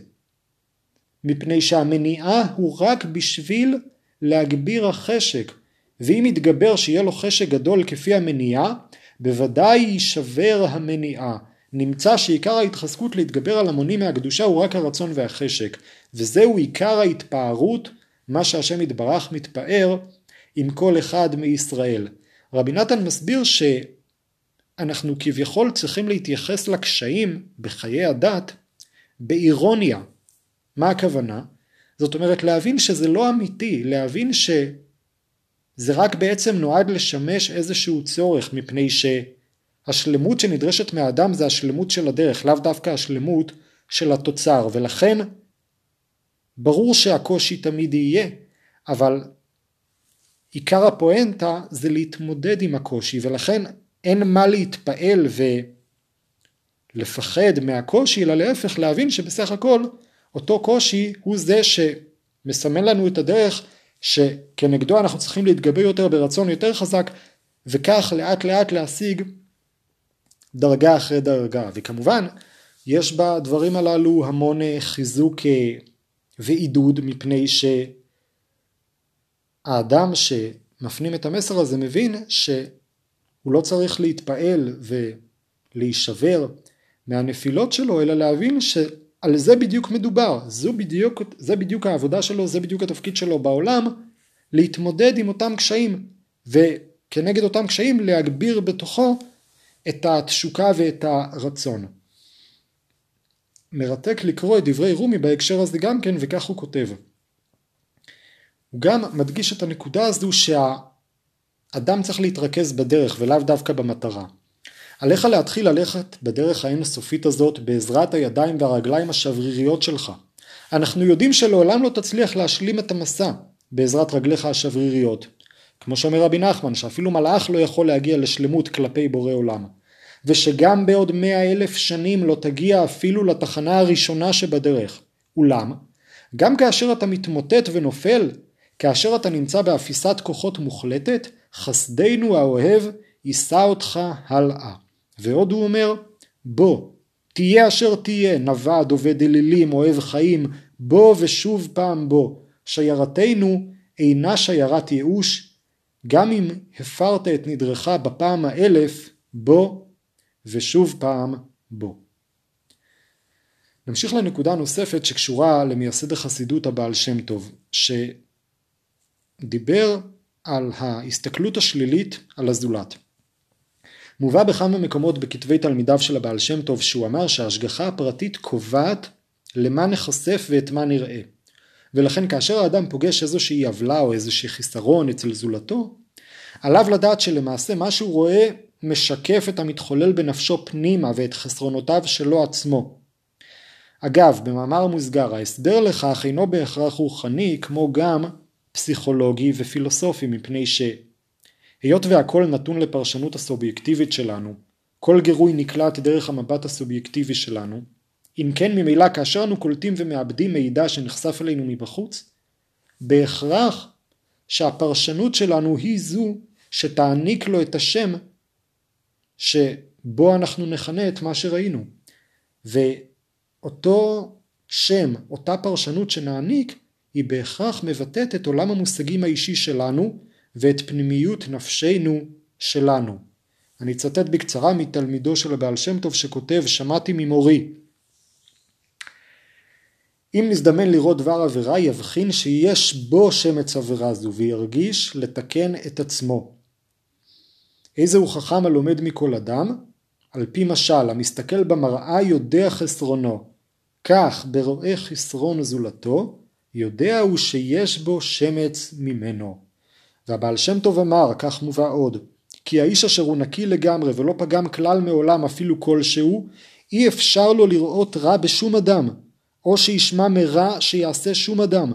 מפני שהמניעה הוא רק בשביל להגביר החשק ואם יתגבר שיהיה לו חשק גדול כפי המניעה בוודאי יישבר המניעה נמצא שעיקר ההתחזקות להתגבר על המונים מהקדושה הוא רק הרצון והחשק וזהו עיקר ההתפארות מה שהשם יתברך מתפאר עם כל אחד מישראל. רבי נתן מסביר שאנחנו כביכול צריכים להתייחס לקשיים בחיי הדת באירוניה. מה הכוונה? זאת אומרת להבין שזה לא אמיתי, להבין שזה רק בעצם נועד לשמש איזשהו צורך מפני שהשלמות שנדרשת מהאדם זה השלמות של הדרך, לאו דווקא השלמות של התוצר ולכן ברור שהקושי תמיד יהיה, אבל עיקר הפואנטה זה להתמודד עם הקושי ולכן אין מה להתפעל ולפחד מהקושי אלא להפך להבין שבסך הכל אותו קושי הוא זה שמסמן לנו את הדרך שכנגדו אנחנו צריכים להתגבר יותר ברצון יותר חזק וכך לאט לאט להשיג דרגה אחרי דרגה. וכמובן יש בדברים הללו המון חיזוק אה, ועידוד מפני שהאדם שמפנים את המסר הזה מבין שהוא לא צריך להתפעל ולהישבר מהנפילות שלו אלא להבין שעל זה בדיוק מדובר, זו בדיוק, זה בדיוק העבודה שלו, זה בדיוק התפקיד שלו בעולם להתמודד עם אותם קשיים וכנגד אותם קשיים להגביר בתוכו את התשוקה ואת הרצון. מרתק לקרוא את דברי רומי בהקשר הזה גם כן וכך הוא כותב. הוא גם מדגיש את הנקודה הזו שהאדם צריך להתרכז בדרך ולאו דווקא במטרה. עליך להתחיל ללכת בדרך האינסופית הזאת בעזרת הידיים והרגליים השבריריות שלך. אנחנו יודעים שלעולם לא תצליח להשלים את המסע בעזרת רגליך השבריריות. כמו שאומר רבי נחמן שאפילו מלאך לא יכול להגיע לשלמות כלפי בורא עולם. ושגם בעוד מאה אלף שנים לא תגיע אפילו לתחנה הראשונה שבדרך. אולם, גם כאשר אתה מתמוטט ונופל, כאשר אתה נמצא באפיסת כוחות מוחלטת, חסדנו האוהב יישא אותך הלאה. ועוד הוא אומר, בוא, תהיה אשר תהיה, נווד, עובד אלילים, אוהב חיים, בוא ושוב פעם בוא. שיירתנו אינה שיירת ייאוש, גם אם הפרת את נדרך בפעם האלף, בוא ושוב פעם בו. נמשיך לנקודה נוספת שקשורה למייסד החסידות הבעל שם טוב, שדיבר על ההסתכלות השלילית על הזולת. מובא בכמה מקומות בכתבי תלמידיו של הבעל שם טוב שהוא אמר שההשגחה הפרטית קובעת למה נחשף ואת מה נראה. ולכן כאשר האדם פוגש איזושהי עוולה או איזושהי חיסרון אצל זולתו, עליו לדעת שלמעשה מה שהוא רואה משקף את המתחולל בנפשו פנימה ואת חסרונותיו שלו עצמו. אגב, במאמר מוסגר, ההסבר לכך אינו בהכרח רוחני כמו גם פסיכולוגי ופילוסופי מפני שהיות והכל נתון לפרשנות הסובייקטיבית שלנו, כל גירוי נקלט דרך המבט הסובייקטיבי שלנו, אם כן ממילא כאשר אנו קולטים ומאבדים מידע שנחשף אלינו מבחוץ, בהכרח שהפרשנות שלנו היא זו שתעניק לו את השם שבו אנחנו נכנה את מה שראינו. ואותו שם, אותה פרשנות שנעניק, היא בהכרח מבטאת את עולם המושגים האישי שלנו ואת פנימיות נפשנו שלנו. אני אצטט בקצרה מתלמידו של הבעל שם טוב שכותב שמעתי ממורי אם נזדמן לראות דבר עבירה יבחין שיש בו שמץ עבירה זו וירגיש לתקן את עצמו איזה הוא חכם הלומד מכל אדם? על פי משל, המסתכל במראה יודע חסרונו. כך, ברואה חסרון זולתו, יודע הוא שיש בו שמץ ממנו. והבעל שם טוב אמר, כך מובא עוד, כי האיש אשר הוא נקי לגמרי ולא פגם כלל מעולם אפילו כלשהו, אי אפשר לו לראות רע בשום אדם, או שישמע מרע שיעשה שום אדם,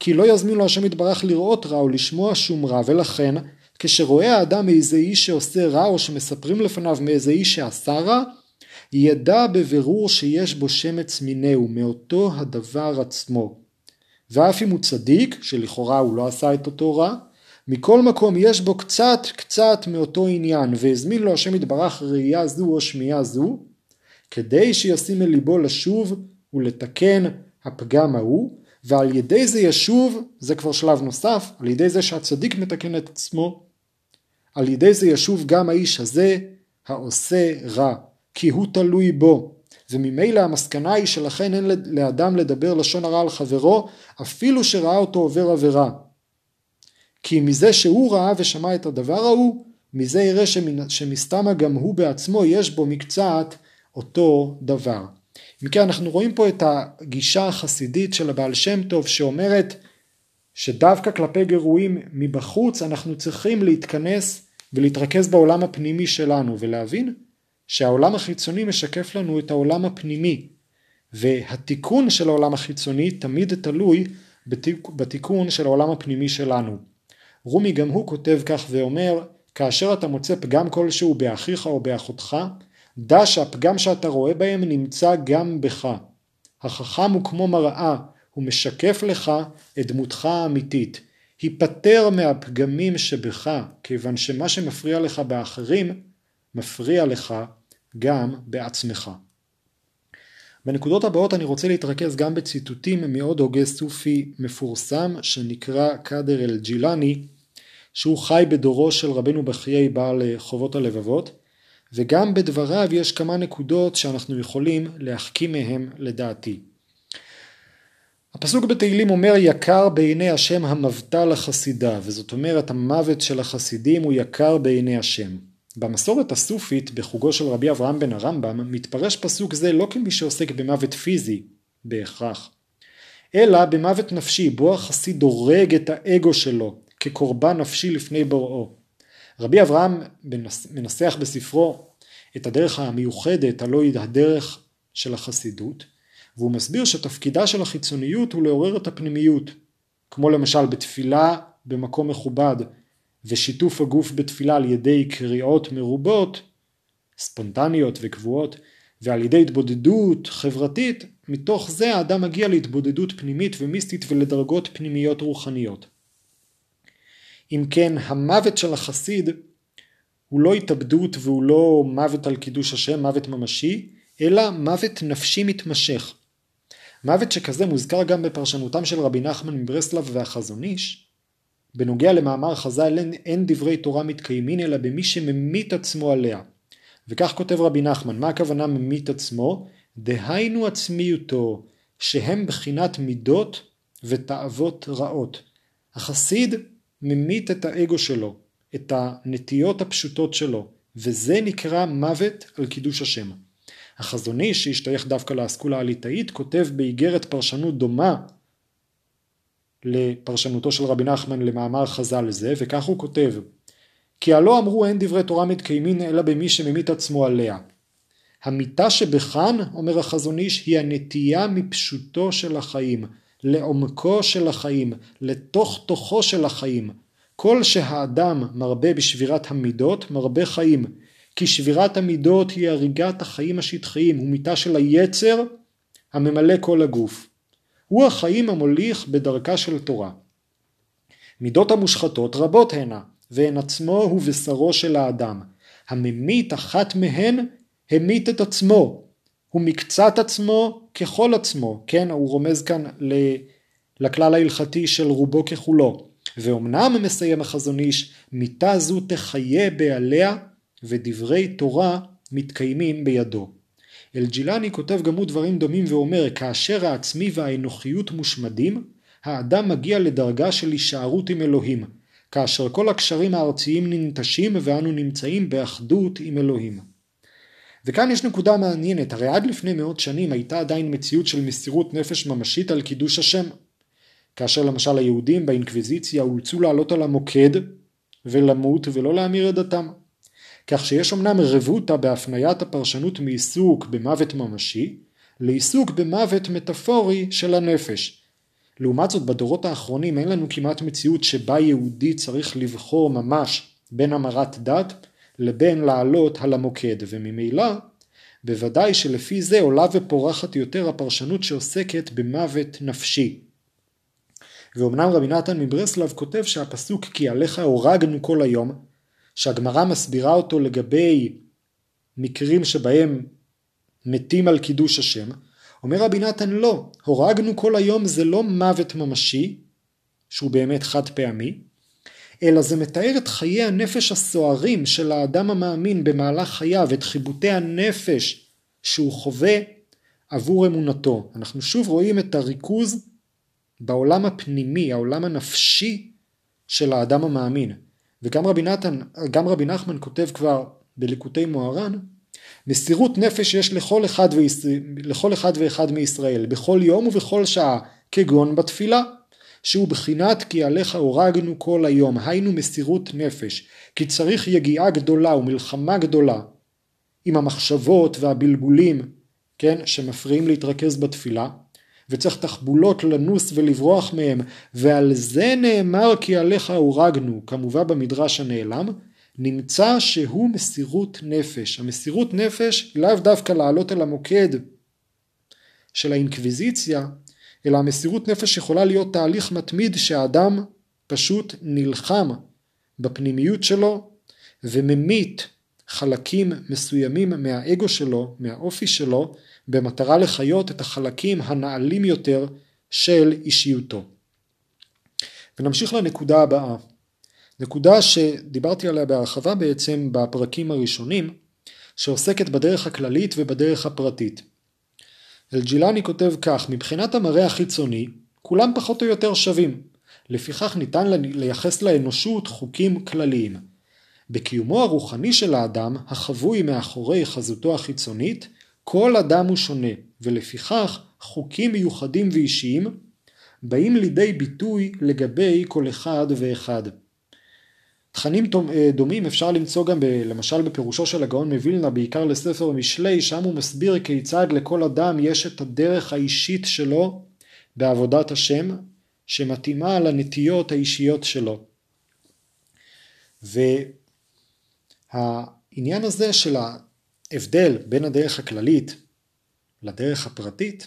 כי לא יזמין לו השם יתברך לראות רע או לשמוע שום רע, ולכן כשרואה האדם איזה איש שעושה רע או שמספרים לפניו מאיזה איש שעשה רע, ידע בבירור שיש בו שמץ מינהו, מאותו הדבר עצמו. ואף אם הוא צדיק, שלכאורה הוא לא עשה את אותו רע, מכל מקום יש בו קצת קצת מאותו עניין, והזמין לו השם יתברך ראייה זו או שמיעה זו, כדי שישים אל ליבו לשוב ולתקן הפגם ההוא, ועל ידי זה ישוב, זה כבר שלב נוסף, על ידי זה שהצדיק מתקן את עצמו, על ידי זה ישוב גם האיש הזה העושה רע, כי הוא תלוי בו. וממילא המסקנה היא שלכן אין לאדם לדבר לשון הרע על חברו, אפילו שראה אותו עובר עבירה. כי מזה שהוא ראה ושמע את הדבר ההוא, מזה יראה שמסתמה גם הוא בעצמו יש בו מקצת אותו דבר. אם כן אנחנו רואים פה את הגישה החסידית של הבעל שם טוב שאומרת שדווקא כלפי גירויים מבחוץ אנחנו צריכים להתכנס ולהתרכז בעולם הפנימי שלנו ולהבין שהעולם החיצוני משקף לנו את העולם הפנימי והתיקון של העולם החיצוני תמיד תלוי בתיק, בתיקון של העולם הפנימי שלנו. רומי גם הוא כותב כך ואומר כאשר אתה מוצא פגם כלשהו באחיך או באחותך דע שהפגם שאתה רואה בהם נמצא גם בך. החכם הוא כמו מראה, הוא משקף לך את דמותך האמיתית. היפטר מהפגמים שבך, כיוון שמה שמפריע לך באחרים, מפריע לך גם בעצמך. בנקודות הבאות אני רוצה להתרכז גם בציטוטים מעוד הוגה סופי מפורסם שנקרא קאדר אל ג'ילני שהוא חי בדורו של רבנו בחיי בעל חובות הלבבות וגם בדבריו יש כמה נקודות שאנחנו יכולים להחכים מהם לדעתי. הפסוק בתהילים אומר יקר בעיני השם המבטא לחסידה וזאת אומרת המוות של החסידים הוא יקר בעיני השם. במסורת הסופית בחוגו של רבי אברהם בן הרמב"ם מתפרש פסוק זה לא כמי שעוסק במוות פיזי בהכרח אלא במוות נפשי בו החסיד דורג את האגו שלו כקורבן נפשי לפני בוראו. רבי אברהם מנסח בספרו את הדרך המיוחדת הלא היא הדרך של החסידות והוא מסביר שתפקידה של החיצוניות הוא לעורר את הפנימיות כמו למשל בתפילה במקום מכובד ושיתוף הגוף בתפילה על ידי קריאות מרובות ספונטניות וקבועות ועל ידי התבודדות חברתית מתוך זה האדם מגיע להתבודדות פנימית ומיסטית ולדרגות פנימיות רוחניות. אם כן המוות של החסיד הוא לא התאבדות והוא לא מוות על קידוש השם, מוות ממשי, אלא מוות נפשי מתמשך. מוות שכזה מוזכר גם בפרשנותם של רבי נחמן מברסלב והחזון איש. בנוגע למאמר חז"ל אין, אין דברי תורה מתקיימין אלא במי שממית עצמו עליה. וכך כותב רבי נחמן, מה הכוונה ממית עצמו? דהיינו עצמיותו, שהם בחינת מידות ותאוות רעות. החסיד ממית את האגו שלו, את הנטיות הפשוטות שלו, וזה נקרא מוות על קידוש השם. החזון איש שהשתייך דווקא לאסכולה הליטאית כותב באיגרת פרשנות דומה לפרשנותו של רבי נחמן למאמר חז"ל זה וכך הוא כותב כי הלא אמרו אין דברי תורה מתקיימין אלא במי שממית עצמו עליה. המיתה שבכאן אומר החזון איש היא הנטייה מפשוטו של החיים לעומקו של החיים לתוך תוכו של החיים כל שהאדם מרבה בשבירת המידות מרבה חיים כי שבירת המידות היא הריגת החיים השטחיים הוא מיתה של היצר הממלא כל הגוף. הוא החיים המוליך בדרכה של תורה. מידות המושחתות רבות הנה והן עצמו הוא בשרו של האדם. הממית אחת מהן המית את עצמו. הוא מקצת עצמו ככל עצמו. כן הוא רומז כאן לכלל ההלכתי של רובו ככולו. ואומנם מסיים החזון איש, מיתה זו תחיה בעליה ודברי תורה מתקיימים בידו. אלג'ילני כותב גם הוא דברים דומים ואומר כאשר העצמי והאנוכיות מושמדים, האדם מגיע לדרגה של הישארות עם אלוהים, כאשר כל הקשרים הארציים ננטשים ואנו נמצאים באחדות עם אלוהים. וכאן יש נקודה מעניינת, הרי עד לפני מאות שנים הייתה עדיין מציאות של מסירות נפש ממשית על קידוש השם, כאשר למשל היהודים באינקוויזיציה אולצו לעלות על המוקד ולמות ולא להמיר את דתם. כך שיש אמנם רבותא בהפניית הפרשנות מעיסוק במוות ממשי לעיסוק במוות מטאפורי של הנפש. לעומת זאת בדורות האחרונים אין לנו כמעט מציאות שבה יהודי צריך לבחור ממש בין המרת דת לבין לעלות על המוקד וממילא בוודאי שלפי זה עולה ופורחת יותר הפרשנות שעוסקת במוות נפשי. ואומנם רבי נתן מברסלב כותב שהפסוק כי עליך הורגנו כל היום, שהגמרא מסבירה אותו לגבי מקרים שבהם מתים על קידוש השם, אומר רבי נתן לא, הורגנו כל היום זה לא מוות ממשי, שהוא באמת חד פעמי, אלא זה מתאר את חיי הנפש הסוערים של האדם המאמין במהלך חייו, את חיבוטי הנפש שהוא חווה עבור אמונתו. אנחנו שוב רואים את הריכוז בעולם הפנימי, העולם הנפשי של האדם המאמין. וגם רבי נתן, גם רבי נחמן כותב כבר בליקוטי מוהר"ן, מסירות נפש יש לכל אחד, ויש... לכל אחד ואחד מישראל, בכל יום ובכל שעה, כגון בתפילה. שהוא בחינת כי עליך הורגנו כל היום, היינו מסירות נפש, כי צריך יגיעה גדולה ומלחמה גדולה עם המחשבות והבלבולים, כן, שמפריעים להתרכז בתפילה, וצריך תחבולות לנוס ולברוח מהם, ועל זה נאמר כי עליך הורגנו, כמובן במדרש הנעלם, נמצא שהוא מסירות נפש. המסירות נפש לאו דווקא לעלות אל המוקד של האינקוויזיציה, אלא המסירות נפש יכולה להיות תהליך מתמיד שהאדם פשוט נלחם בפנימיות שלו וממית חלקים מסוימים מהאגו שלו, מהאופי שלו, במטרה לחיות את החלקים הנעלים יותר של אישיותו. ונמשיך לנקודה הבאה. נקודה שדיברתי עליה בהרחבה בעצם בפרקים הראשונים, שעוסקת בדרך הכללית ובדרך הפרטית. אלג'ילני כותב כך, מבחינת המראה החיצוני, כולם פחות או יותר שווים. לפיכך ניתן לייחס לאנושות חוקים כלליים. בקיומו הרוחני של האדם, החבוי מאחורי חזותו החיצונית, כל אדם הוא שונה, ולפיכך חוקים מיוחדים ואישיים באים לידי ביטוי לגבי כל אחד ואחד. תכנים אה, דומים אפשר למצוא גם ב, למשל בפירושו של הגאון מווילנה בעיקר לספר משלי שם הוא מסביר כיצד לכל אדם יש את הדרך האישית שלו בעבודת השם שמתאימה לנטיות האישיות שלו. והעניין הזה של ההבדל בין הדרך הכללית לדרך הפרטית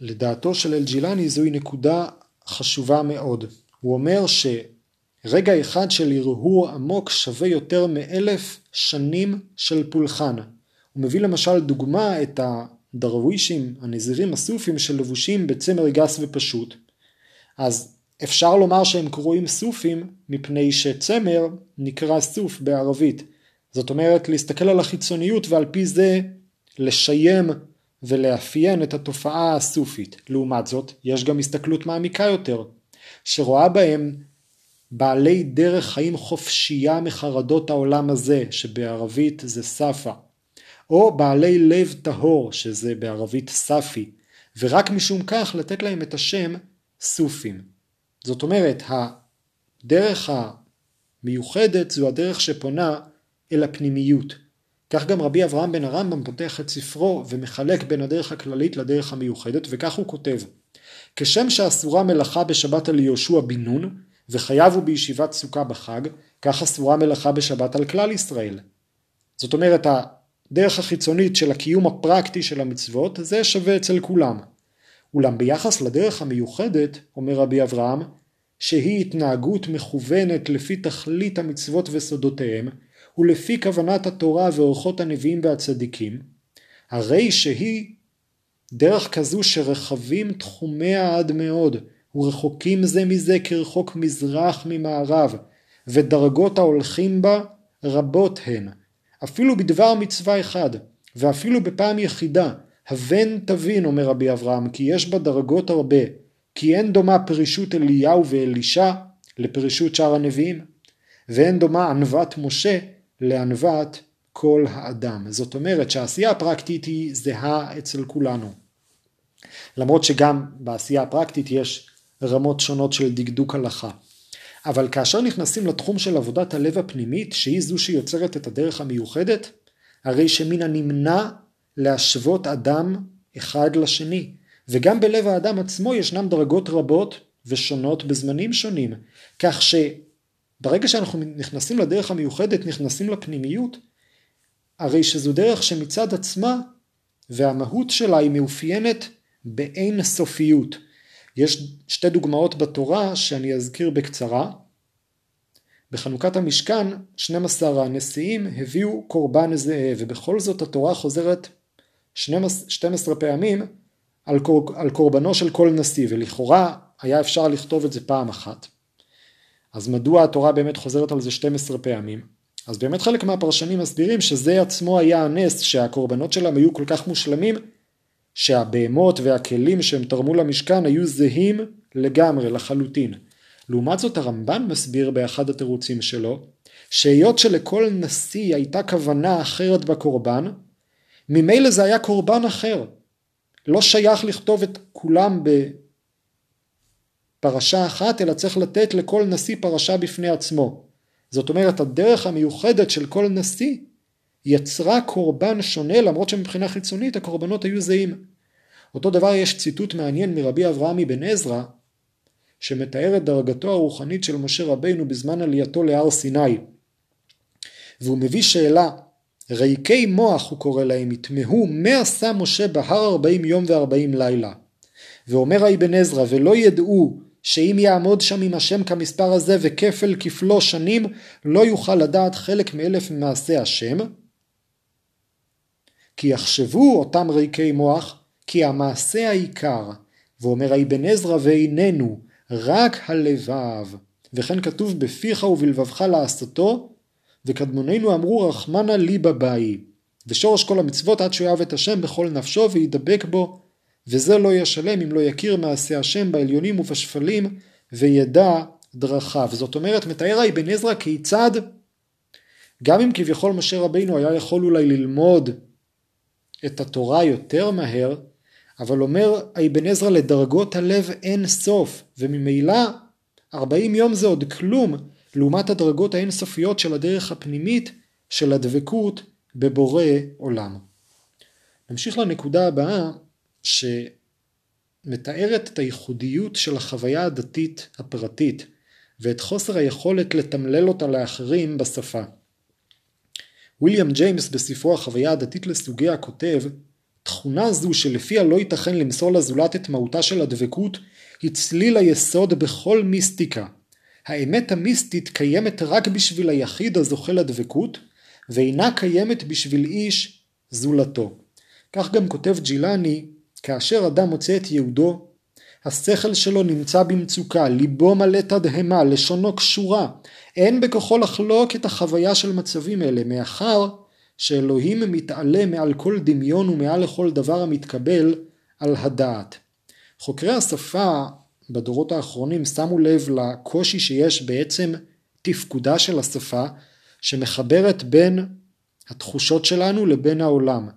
לדעתו של אלג'ילני זוהי נקודה חשובה מאוד. הוא אומר שרגע אחד של הרהור עמוק שווה יותר מאלף שנים של פולחן. הוא מביא למשל דוגמה את הדרווישים, הנזירים הסופים שלבושים בצמר גס ופשוט. אז אפשר לומר שהם קרויים סופים מפני שצמר נקרא סוף בערבית. זאת אומרת להסתכל על החיצוניות ועל פי זה לשיים ולאפיין את התופעה הסופית. לעומת זאת, יש גם הסתכלות מעמיקה יותר. שרואה בהם בעלי דרך חיים חופשייה מחרדות העולם הזה, שבערבית זה ספה, או בעלי לב טהור, שזה בערבית ספי, ורק משום כך לתת להם את השם סופים. זאת אומרת, הדרך המיוחדת זו הדרך שפונה אל הפנימיות. כך גם רבי אברהם בן הרמב"ם פותח את ספרו ומחלק בין הדרך הכללית לדרך המיוחדת, וכך הוא כותב: כשם שאסורה מלאכה בשבת על יהושע בן נון, וחייב הוא בישיבת סוכה בחג, כך אסורה מלאכה בשבת על כלל ישראל. זאת אומרת, הדרך החיצונית של הקיום הפרקטי של המצוות, זה שווה אצל כולם. אולם ביחס לדרך המיוחדת, אומר רבי אברהם, שהיא התנהגות מכוונת לפי תכלית המצוות וסודותיהם, ולפי כוונת התורה ואורחות הנביאים והצדיקים, הרי שהיא דרך כזו שרחבים תחומיה עד מאוד, ורחוקים זה מזה כרחוק מזרח ממערב, ודרגות ההולכים בה רבות הן. אפילו בדבר מצווה אחד, ואפילו בפעם יחידה, הבן תבין, אומר רבי אברהם, כי יש בה דרגות הרבה, כי אין דומה פרישות אליהו ואלישע לפרישות שאר הנביאים, ואין דומה ענוות משה לענוות כל האדם. זאת אומרת שהעשייה הפרקטית היא זהה אצל כולנו. למרות שגם בעשייה הפרקטית יש רמות שונות של דקדוק הלכה. אבל כאשר נכנסים לתחום של עבודת הלב הפנימית, שהיא זו שיוצרת את הדרך המיוחדת, הרי שמן הנמנע להשוות אדם אחד לשני, וגם בלב האדם עצמו ישנם דרגות רבות ושונות בזמנים שונים, כך שברגע שאנחנו נכנסים לדרך המיוחדת, נכנסים לפנימיות, הרי שזו דרך שמצד עצמה והמהות שלה היא מאופיינת באין סופיות. יש שתי דוגמאות בתורה שאני אזכיר בקצרה. בחנוכת המשכן 12 הנשיאים הביאו קורבן זאב ובכל זאת התורה חוזרת 12 פעמים על, קור, על קורבנו של כל נשיא ולכאורה היה אפשר לכתוב את זה פעם אחת. אז מדוע התורה באמת חוזרת על זה 12 פעמים? אז באמת חלק מהפרשנים מסבירים שזה עצמו היה הנס שהקורבנות שלהם היו כל כך מושלמים שהבהמות והכלים שהם תרמו למשכן היו זהים לגמרי לחלוטין. לעומת זאת הרמב"ן מסביר באחד התירוצים שלו שהיות שלכל נשיא הייתה כוונה אחרת בקורבן ממילא זה היה קורבן אחר לא שייך לכתוב את כולם בפרשה אחת, אלא צריך לתת לכל נשיא פרשה בפני עצמו. זאת אומרת, הדרך המיוחדת של כל נשיא יצרה קורבן שונה, למרות שמבחינה חיצונית הקורבנות היו זהים. אותו דבר יש ציטוט מעניין מרבי אברהם אבן עזרא, שמתאר את דרגתו הרוחנית של משה רבינו בזמן עלייתו להר סיני. והוא מביא שאלה ריקי מוח הוא קורא להם, יתמהו מה עשה משה בהר ארבעים יום וארבעים לילה. ואומר האבן עזרא, ולא ידעו שאם יעמוד שם עם השם כמספר הזה וכפל כפלו שנים, לא יוכל לדעת חלק מאלף ממעשה השם. כי יחשבו אותם ריקי מוח, כי המעשה העיקר. ואומר האבן עזרא, ואיננו, רק הלבב. וכן כתוב בפיך ובלבבך לעשותו, וקדמוננו אמרו רחמנא ליבא באי, ושורש כל המצוות עד שהוא את השם בכל נפשו וידבק בו, וזה לא ישלם אם לא יכיר מעשה השם בעליונים ובשפלים וידע דרכיו. זאת אומרת, מתאר האבן עזרא כיצד גם אם כביכול משה רבינו היה יכול אולי ללמוד את התורה יותר מהר, אבל אומר האבן עזרא לדרגות הלב אין סוף, וממילא 40 יום זה עוד כלום לעומת הדרגות האינסופיות של הדרך הפנימית של הדבקות בבורא עולם. נמשיך לנקודה הבאה שמתארת את הייחודיות של החוויה הדתית הפרטית ואת חוסר היכולת לתמלל אותה לאחרים בשפה. ויליאם ג'יימס בספרו החוויה הדתית לסוגיה כותב תכונה זו שלפיה לא ייתכן למסור לזולת את מהותה של הדבקות היא צליל היסוד בכל מיסטיקה האמת המיסטית קיימת רק בשביל היחיד הזוכה לדבקות, ואינה קיימת בשביל איש זולתו. כך גם כותב ג'ילני, כאשר אדם מוצא את יהודו, השכל שלו נמצא במצוקה, ליבו מלא תדהמה, לשונו קשורה, אין בכוחו לחלוק את החוויה של מצבים אלה, מאחר שאלוהים מתעלה מעל כל דמיון ומעל לכל דבר המתקבל על הדעת. חוקרי השפה בדורות האחרונים שמו לב לקושי שיש בעצם תפקודה של השפה שמחברת בין התחושות שלנו לבין העולם.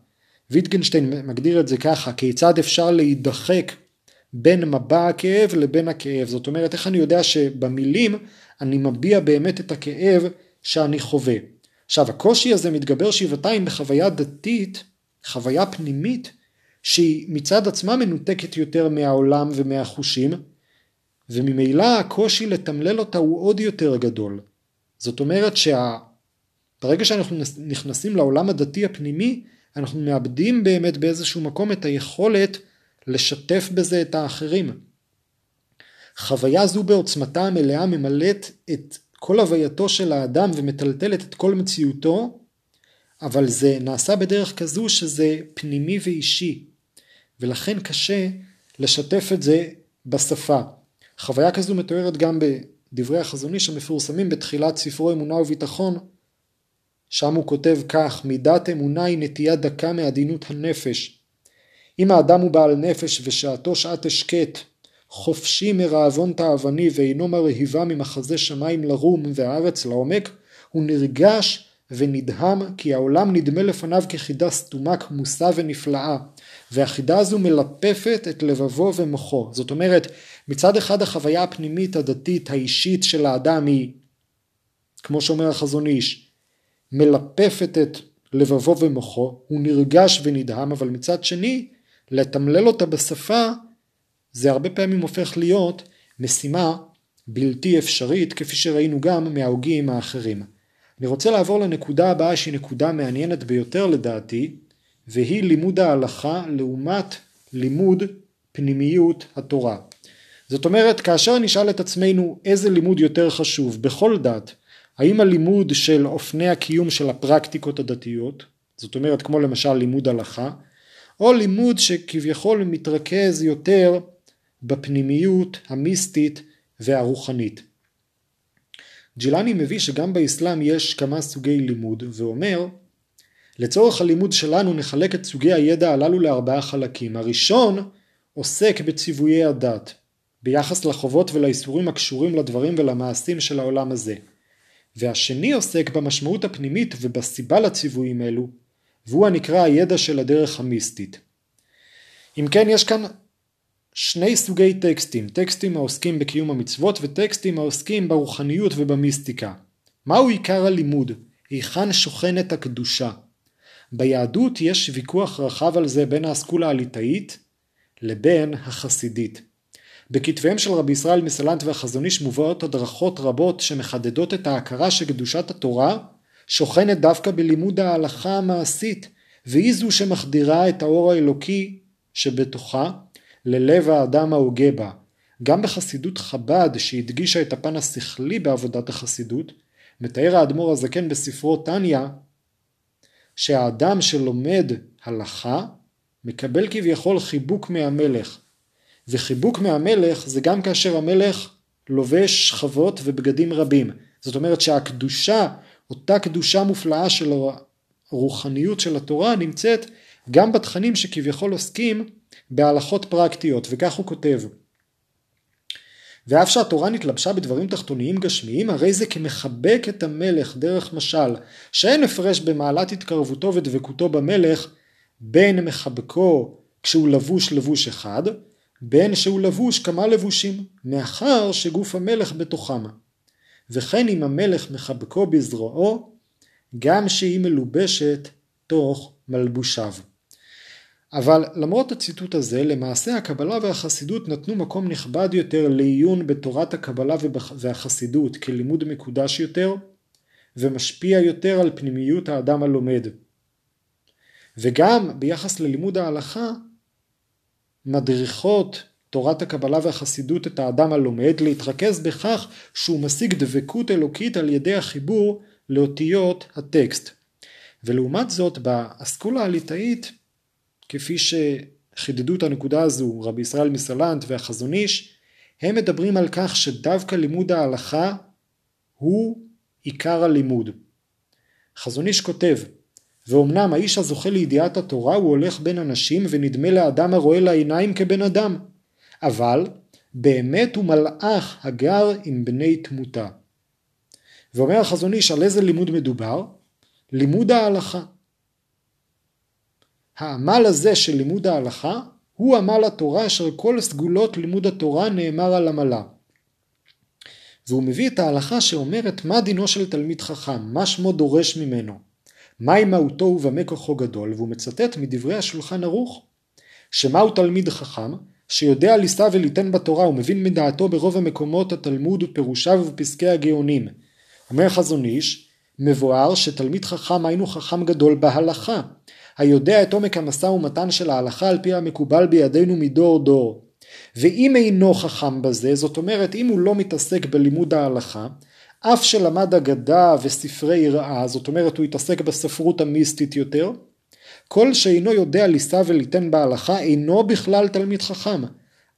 ויטגנשטיין מגדיר את זה ככה, כיצד אפשר להידחק בין מבע הכאב לבין הכאב. זאת אומרת, איך אני יודע שבמילים אני מביע באמת את הכאב שאני חווה. עכשיו, הקושי הזה מתגבר שבעתיים בחוויה דתית, חוויה פנימית, שהיא מצד עצמה מנותקת יותר מהעולם ומהחושים, וממילא הקושי לתמלל אותה הוא עוד יותר גדול. זאת אומרת שברגע שה... שאנחנו נכנסים לעולם הדתי הפנימי, אנחנו מאבדים באמת באיזשהו מקום את היכולת לשתף בזה את האחרים. חוויה זו בעוצמתה המלאה ממלאת את כל הווייתו של האדם ומטלטלת את כל מציאותו, אבל זה נעשה בדרך כזו שזה פנימי ואישי, ולכן קשה לשתף את זה בשפה. חוויה כזו מתוארת גם בדברי החזון איש המפורסמים בתחילת ספרו אמונה וביטחון, שם הוא כותב כך, מידת אמונה היא נטייה דקה מעדינות הנפש. אם האדם הוא בעל נפש ושעתו שעת השקט, חופשי מרעבון תאווני ואינו מרהיבה ממחזה שמיים לרום והארץ לעומק, הוא נרגש ונדהם כי העולם נדמה לפניו כחידה סתומה כמוסה ונפלאה, והחידה הזו מלפפת את לבבו ומוחו. זאת אומרת, מצד אחד החוויה הפנימית הדתית האישית של האדם היא, כמו שאומר החזון איש, מלפפת את לבבו ומוחו, הוא נרגש ונדהם, אבל מצד שני, לתמלל אותה בשפה זה הרבה פעמים הופך להיות משימה בלתי אפשרית כפי שראינו גם מההוגים האחרים. אני רוצה לעבור לנקודה הבאה שהיא נקודה מעניינת ביותר לדעתי והיא לימוד ההלכה לעומת לימוד פנימיות התורה. זאת אומרת כאשר נשאל את עצמנו איזה לימוד יותר חשוב בכל דת האם הלימוד של אופני הקיום של הפרקטיקות הדתיות זאת אומרת כמו למשל לימוד הלכה או לימוד שכביכול מתרכז יותר בפנימיות המיסטית והרוחנית. ג'ילני מביא שגם באסלאם יש כמה סוגי לימוד ואומר לצורך הלימוד שלנו נחלק את סוגי הידע הללו לארבעה חלקים. הראשון עוסק בציוויי הדת ביחס לחובות ולאיסורים הקשורים לדברים ולמעשים של העולם הזה. והשני עוסק במשמעות הפנימית ובסיבה לציוויים אלו, והוא הנקרא הידע של הדרך המיסטית. אם כן יש כאן שני סוגי טקסטים, טקסטים העוסקים בקיום המצוות וטקסטים העוסקים ברוחניות ובמיסטיקה. מהו עיקר הלימוד? היכן שוכנת הקדושה? ביהדות יש ויכוח רחב על זה בין האסכולה הליטאית לבין החסידית. בכתביהם של רבי ישראל מסלנט והחזון איש מובאות הדרכות רבות שמחדדות את ההכרה שקדושת התורה שוכנת דווקא בלימוד ההלכה המעשית והיא זו שמחדירה את האור האלוקי שבתוכה ללב האדם ההוגה בה. גם בחסידות חב"ד שהדגישה את הפן השכלי בעבודת החסידות מתאר האדמו"ר הזקן בספרו תניא שהאדם שלומד הלכה מקבל כביכול חיבוק מהמלך. וחיבוק מהמלך זה גם כאשר המלך לובש שכבות ובגדים רבים. זאת אומרת שהקדושה אותה קדושה מופלאה של הרוחניות של התורה נמצאת גם בתכנים שכביכול עוסקים בהלכות פרקטיות. וכך הוא כותב ואף שהתורה נתלבשה בדברים תחתוניים גשמיים הרי זה כמחבק את המלך דרך משל שאין הפרש במעלת התקרבותו ודבקותו במלך בין מחבקו כשהוא לבוש לבוש אחד בין שהוא לבוש כמה לבושים מאחר שגוף המלך בתוכם. וכן אם המלך מחבקו בזרועו גם שהיא מלובשת תוך מלבושיו אבל למרות הציטוט הזה, למעשה הקבלה והחסידות נתנו מקום נכבד יותר לעיון בתורת הקבלה והחסידות כלימוד מקודש יותר, ומשפיע יותר על פנימיות האדם הלומד. וגם ביחס ללימוד ההלכה, מדריכות תורת הקבלה והחסידות את האדם הלומד להתרכז בכך שהוא משיג דבקות אלוקית על ידי החיבור לאותיות הטקסט. ולעומת זאת באסכולה הליטאית כפי שחידדו את הנקודה הזו רבי ישראל מסלנט והחזון איש, הם מדברים על כך שדווקא לימוד ההלכה הוא עיקר הלימוד. חזון איש כותב ואומנם האיש הזוכה לידיעת התורה הוא הולך בין אנשים ונדמה לאדם הרואה לעיניים כבן אדם אבל באמת הוא מלאך הגר עם בני תמותה. ואומר החזון איש על איזה לימוד מדובר? לימוד ההלכה. העמל הזה של לימוד ההלכה הוא עמל התורה אשר כל סגולות לימוד התורה נאמר על עמלה. והוא מביא את ההלכה שאומרת מה דינו של תלמיד חכם, מה שמו דורש ממנו, מהי מהותו ובמה כוחו גדול, והוא מצטט מדברי השולחן ערוך, שמהו תלמיד חכם, שיודע לישא וליתן בתורה ומבין מדעתו ברוב המקומות התלמוד ופירושיו ופסקי הגאונים. אומר חזון איש, מבואר שתלמיד חכם היינו חכם גדול בהלכה, היודע את עומק המשא ומתן של ההלכה על פי המקובל בידינו מדור דור. ואם אינו חכם בזה, זאת אומרת אם הוא לא מתעסק בלימוד ההלכה, אף שלמד אגדה וספרי יראה, זאת אומרת הוא התעסק בספרות המיסטית יותר, כל שאינו יודע לישא וליתן בהלכה אינו בכלל תלמיד חכם,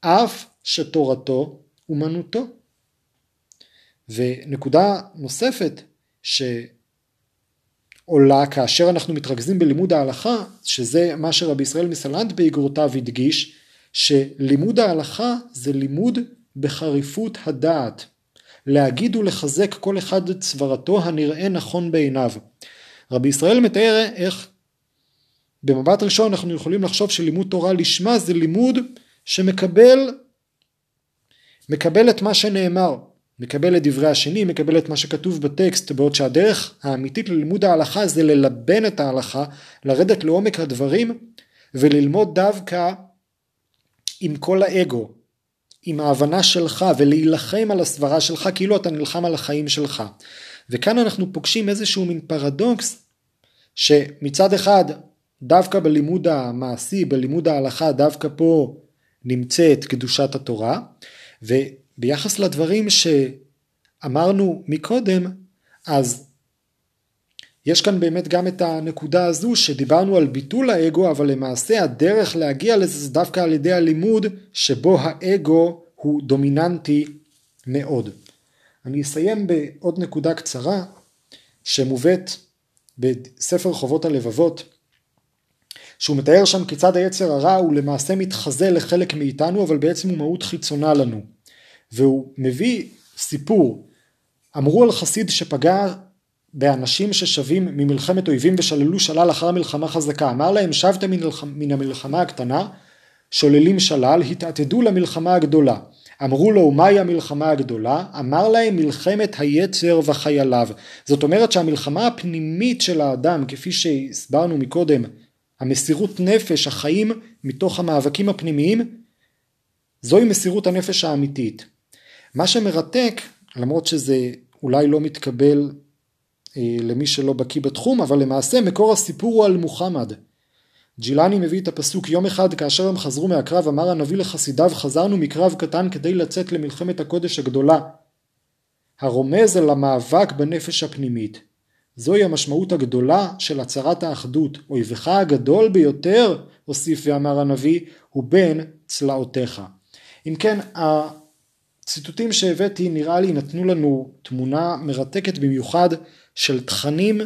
אף שתורתו אומנותו. ונקודה נוספת, ש... עולה כאשר אנחנו מתרכזים בלימוד ההלכה, שזה מה שרבי ישראל מסלנט באגרותיו הדגיש, שלימוד ההלכה זה לימוד בחריפות הדעת. להגיד ולחזק כל אחד את סברתו הנראה נכון בעיניו. רבי ישראל מתאר איך במבט ראשון אנחנו יכולים לחשוב שלימוד תורה לשמה זה לימוד שמקבל מקבל את מה שנאמר. מקבל את דברי השני, מקבל את מה שכתוב בטקסט, בעוד שהדרך האמיתית ללימוד ההלכה זה ללבן את ההלכה, לרדת לעומק הדברים, וללמוד דווקא עם כל האגו, עם ההבנה שלך ולהילחם על הסברה שלך כאילו אתה נלחם על החיים שלך. וכאן אנחנו פוגשים איזשהו מין פרדוקס שמצד אחד דווקא בלימוד המעשי, בלימוד ההלכה, דווקא פה נמצאת קדושת התורה, וביחס לדברים שאמרנו מקודם, אז יש כאן באמת גם את הנקודה הזו שדיברנו על ביטול האגו, אבל למעשה הדרך להגיע לזה זה דווקא על ידי הלימוד שבו האגו הוא דומיננטי מאוד. אני אסיים בעוד נקודה קצרה שמובאת בספר חובות הלבבות שהוא מתאר שם כיצד היצר הרע הוא למעשה מתחזה לחלק מאיתנו אבל בעצם הוא מהות חיצונה לנו והוא מביא סיפור אמרו על חסיד שפגע באנשים ששבים ממלחמת אויבים ושללו שלל אחר מלחמה חזקה אמר להם שבתם מן המלחמה הקטנה שוללים שלל התעתדו למלחמה הגדולה אמרו לו מהי המלחמה הגדולה? אמר להם מלחמת היצר וחייליו. זאת אומרת שהמלחמה הפנימית של האדם כפי שהסברנו מקודם המסירות נפש, החיים מתוך המאבקים הפנימיים, זוהי מסירות הנפש האמיתית. מה שמרתק, למרות שזה אולי לא מתקבל אה, למי שלא בקיא בתחום, אבל למעשה מקור הסיפור הוא על מוחמד. ג'ילני מביא את הפסוק יום אחד כאשר הם חזרו מהקרב אמר הנביא לחסידיו חזרנו מקרב קטן כדי לצאת למלחמת הקודש הגדולה. הרומז על המאבק בנפש הפנימית. זוהי המשמעות הגדולה של הצהרת האחדות. אויבך הגדול ביותר, הוסיף ואמר הנביא, הוא בין צלעותיך. אם כן, הציטוטים שהבאתי נראה לי נתנו לנו תמונה מרתקת במיוחד של תכנים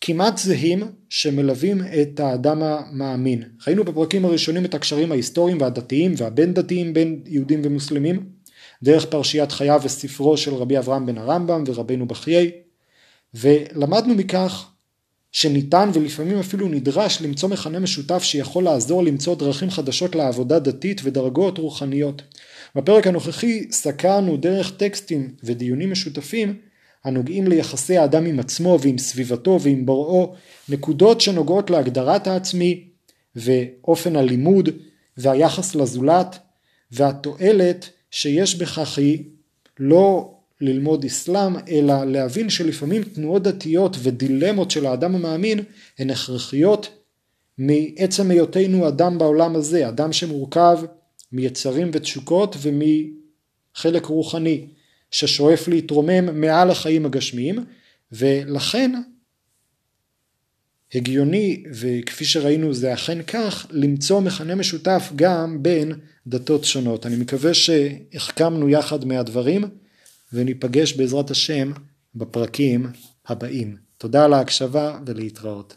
כמעט זהים שמלווים את האדם המאמין. ראינו בפרקים הראשונים את הקשרים ההיסטוריים והדתיים והבין דתיים בין יהודים ומוסלמים, דרך פרשיית חייו וספרו של רבי אברהם בן הרמב"ם ורבינו בחיי, ולמדנו מכך שניתן ולפעמים אפילו נדרש למצוא מכנה משותף שיכול לעזור למצוא דרכים חדשות לעבודה דתית ודרגות רוחניות. בפרק הנוכחי סקרנו דרך טקסטים ודיונים משותפים הנוגעים ליחסי האדם עם עצמו ועם סביבתו ועם בוראו, נקודות שנוגעות להגדרת העצמי ואופן הלימוד והיחס לזולת והתועלת שיש בכך היא לא ללמוד אסלאם, אלא להבין שלפעמים תנועות דתיות ודילמות של האדם המאמין הן הכרחיות מעצם היותנו אדם בעולם הזה, אדם שמורכב מיצרים ותשוקות ומחלק רוחני ששואף להתרומם מעל החיים הגשמיים ולכן הגיוני וכפי שראינו זה אכן כך למצוא מכנה משותף גם בין דתות שונות. אני מקווה שהחכמנו יחד מהדברים וניפגש בעזרת השם בפרקים הבאים. תודה על ההקשבה ולהתראות.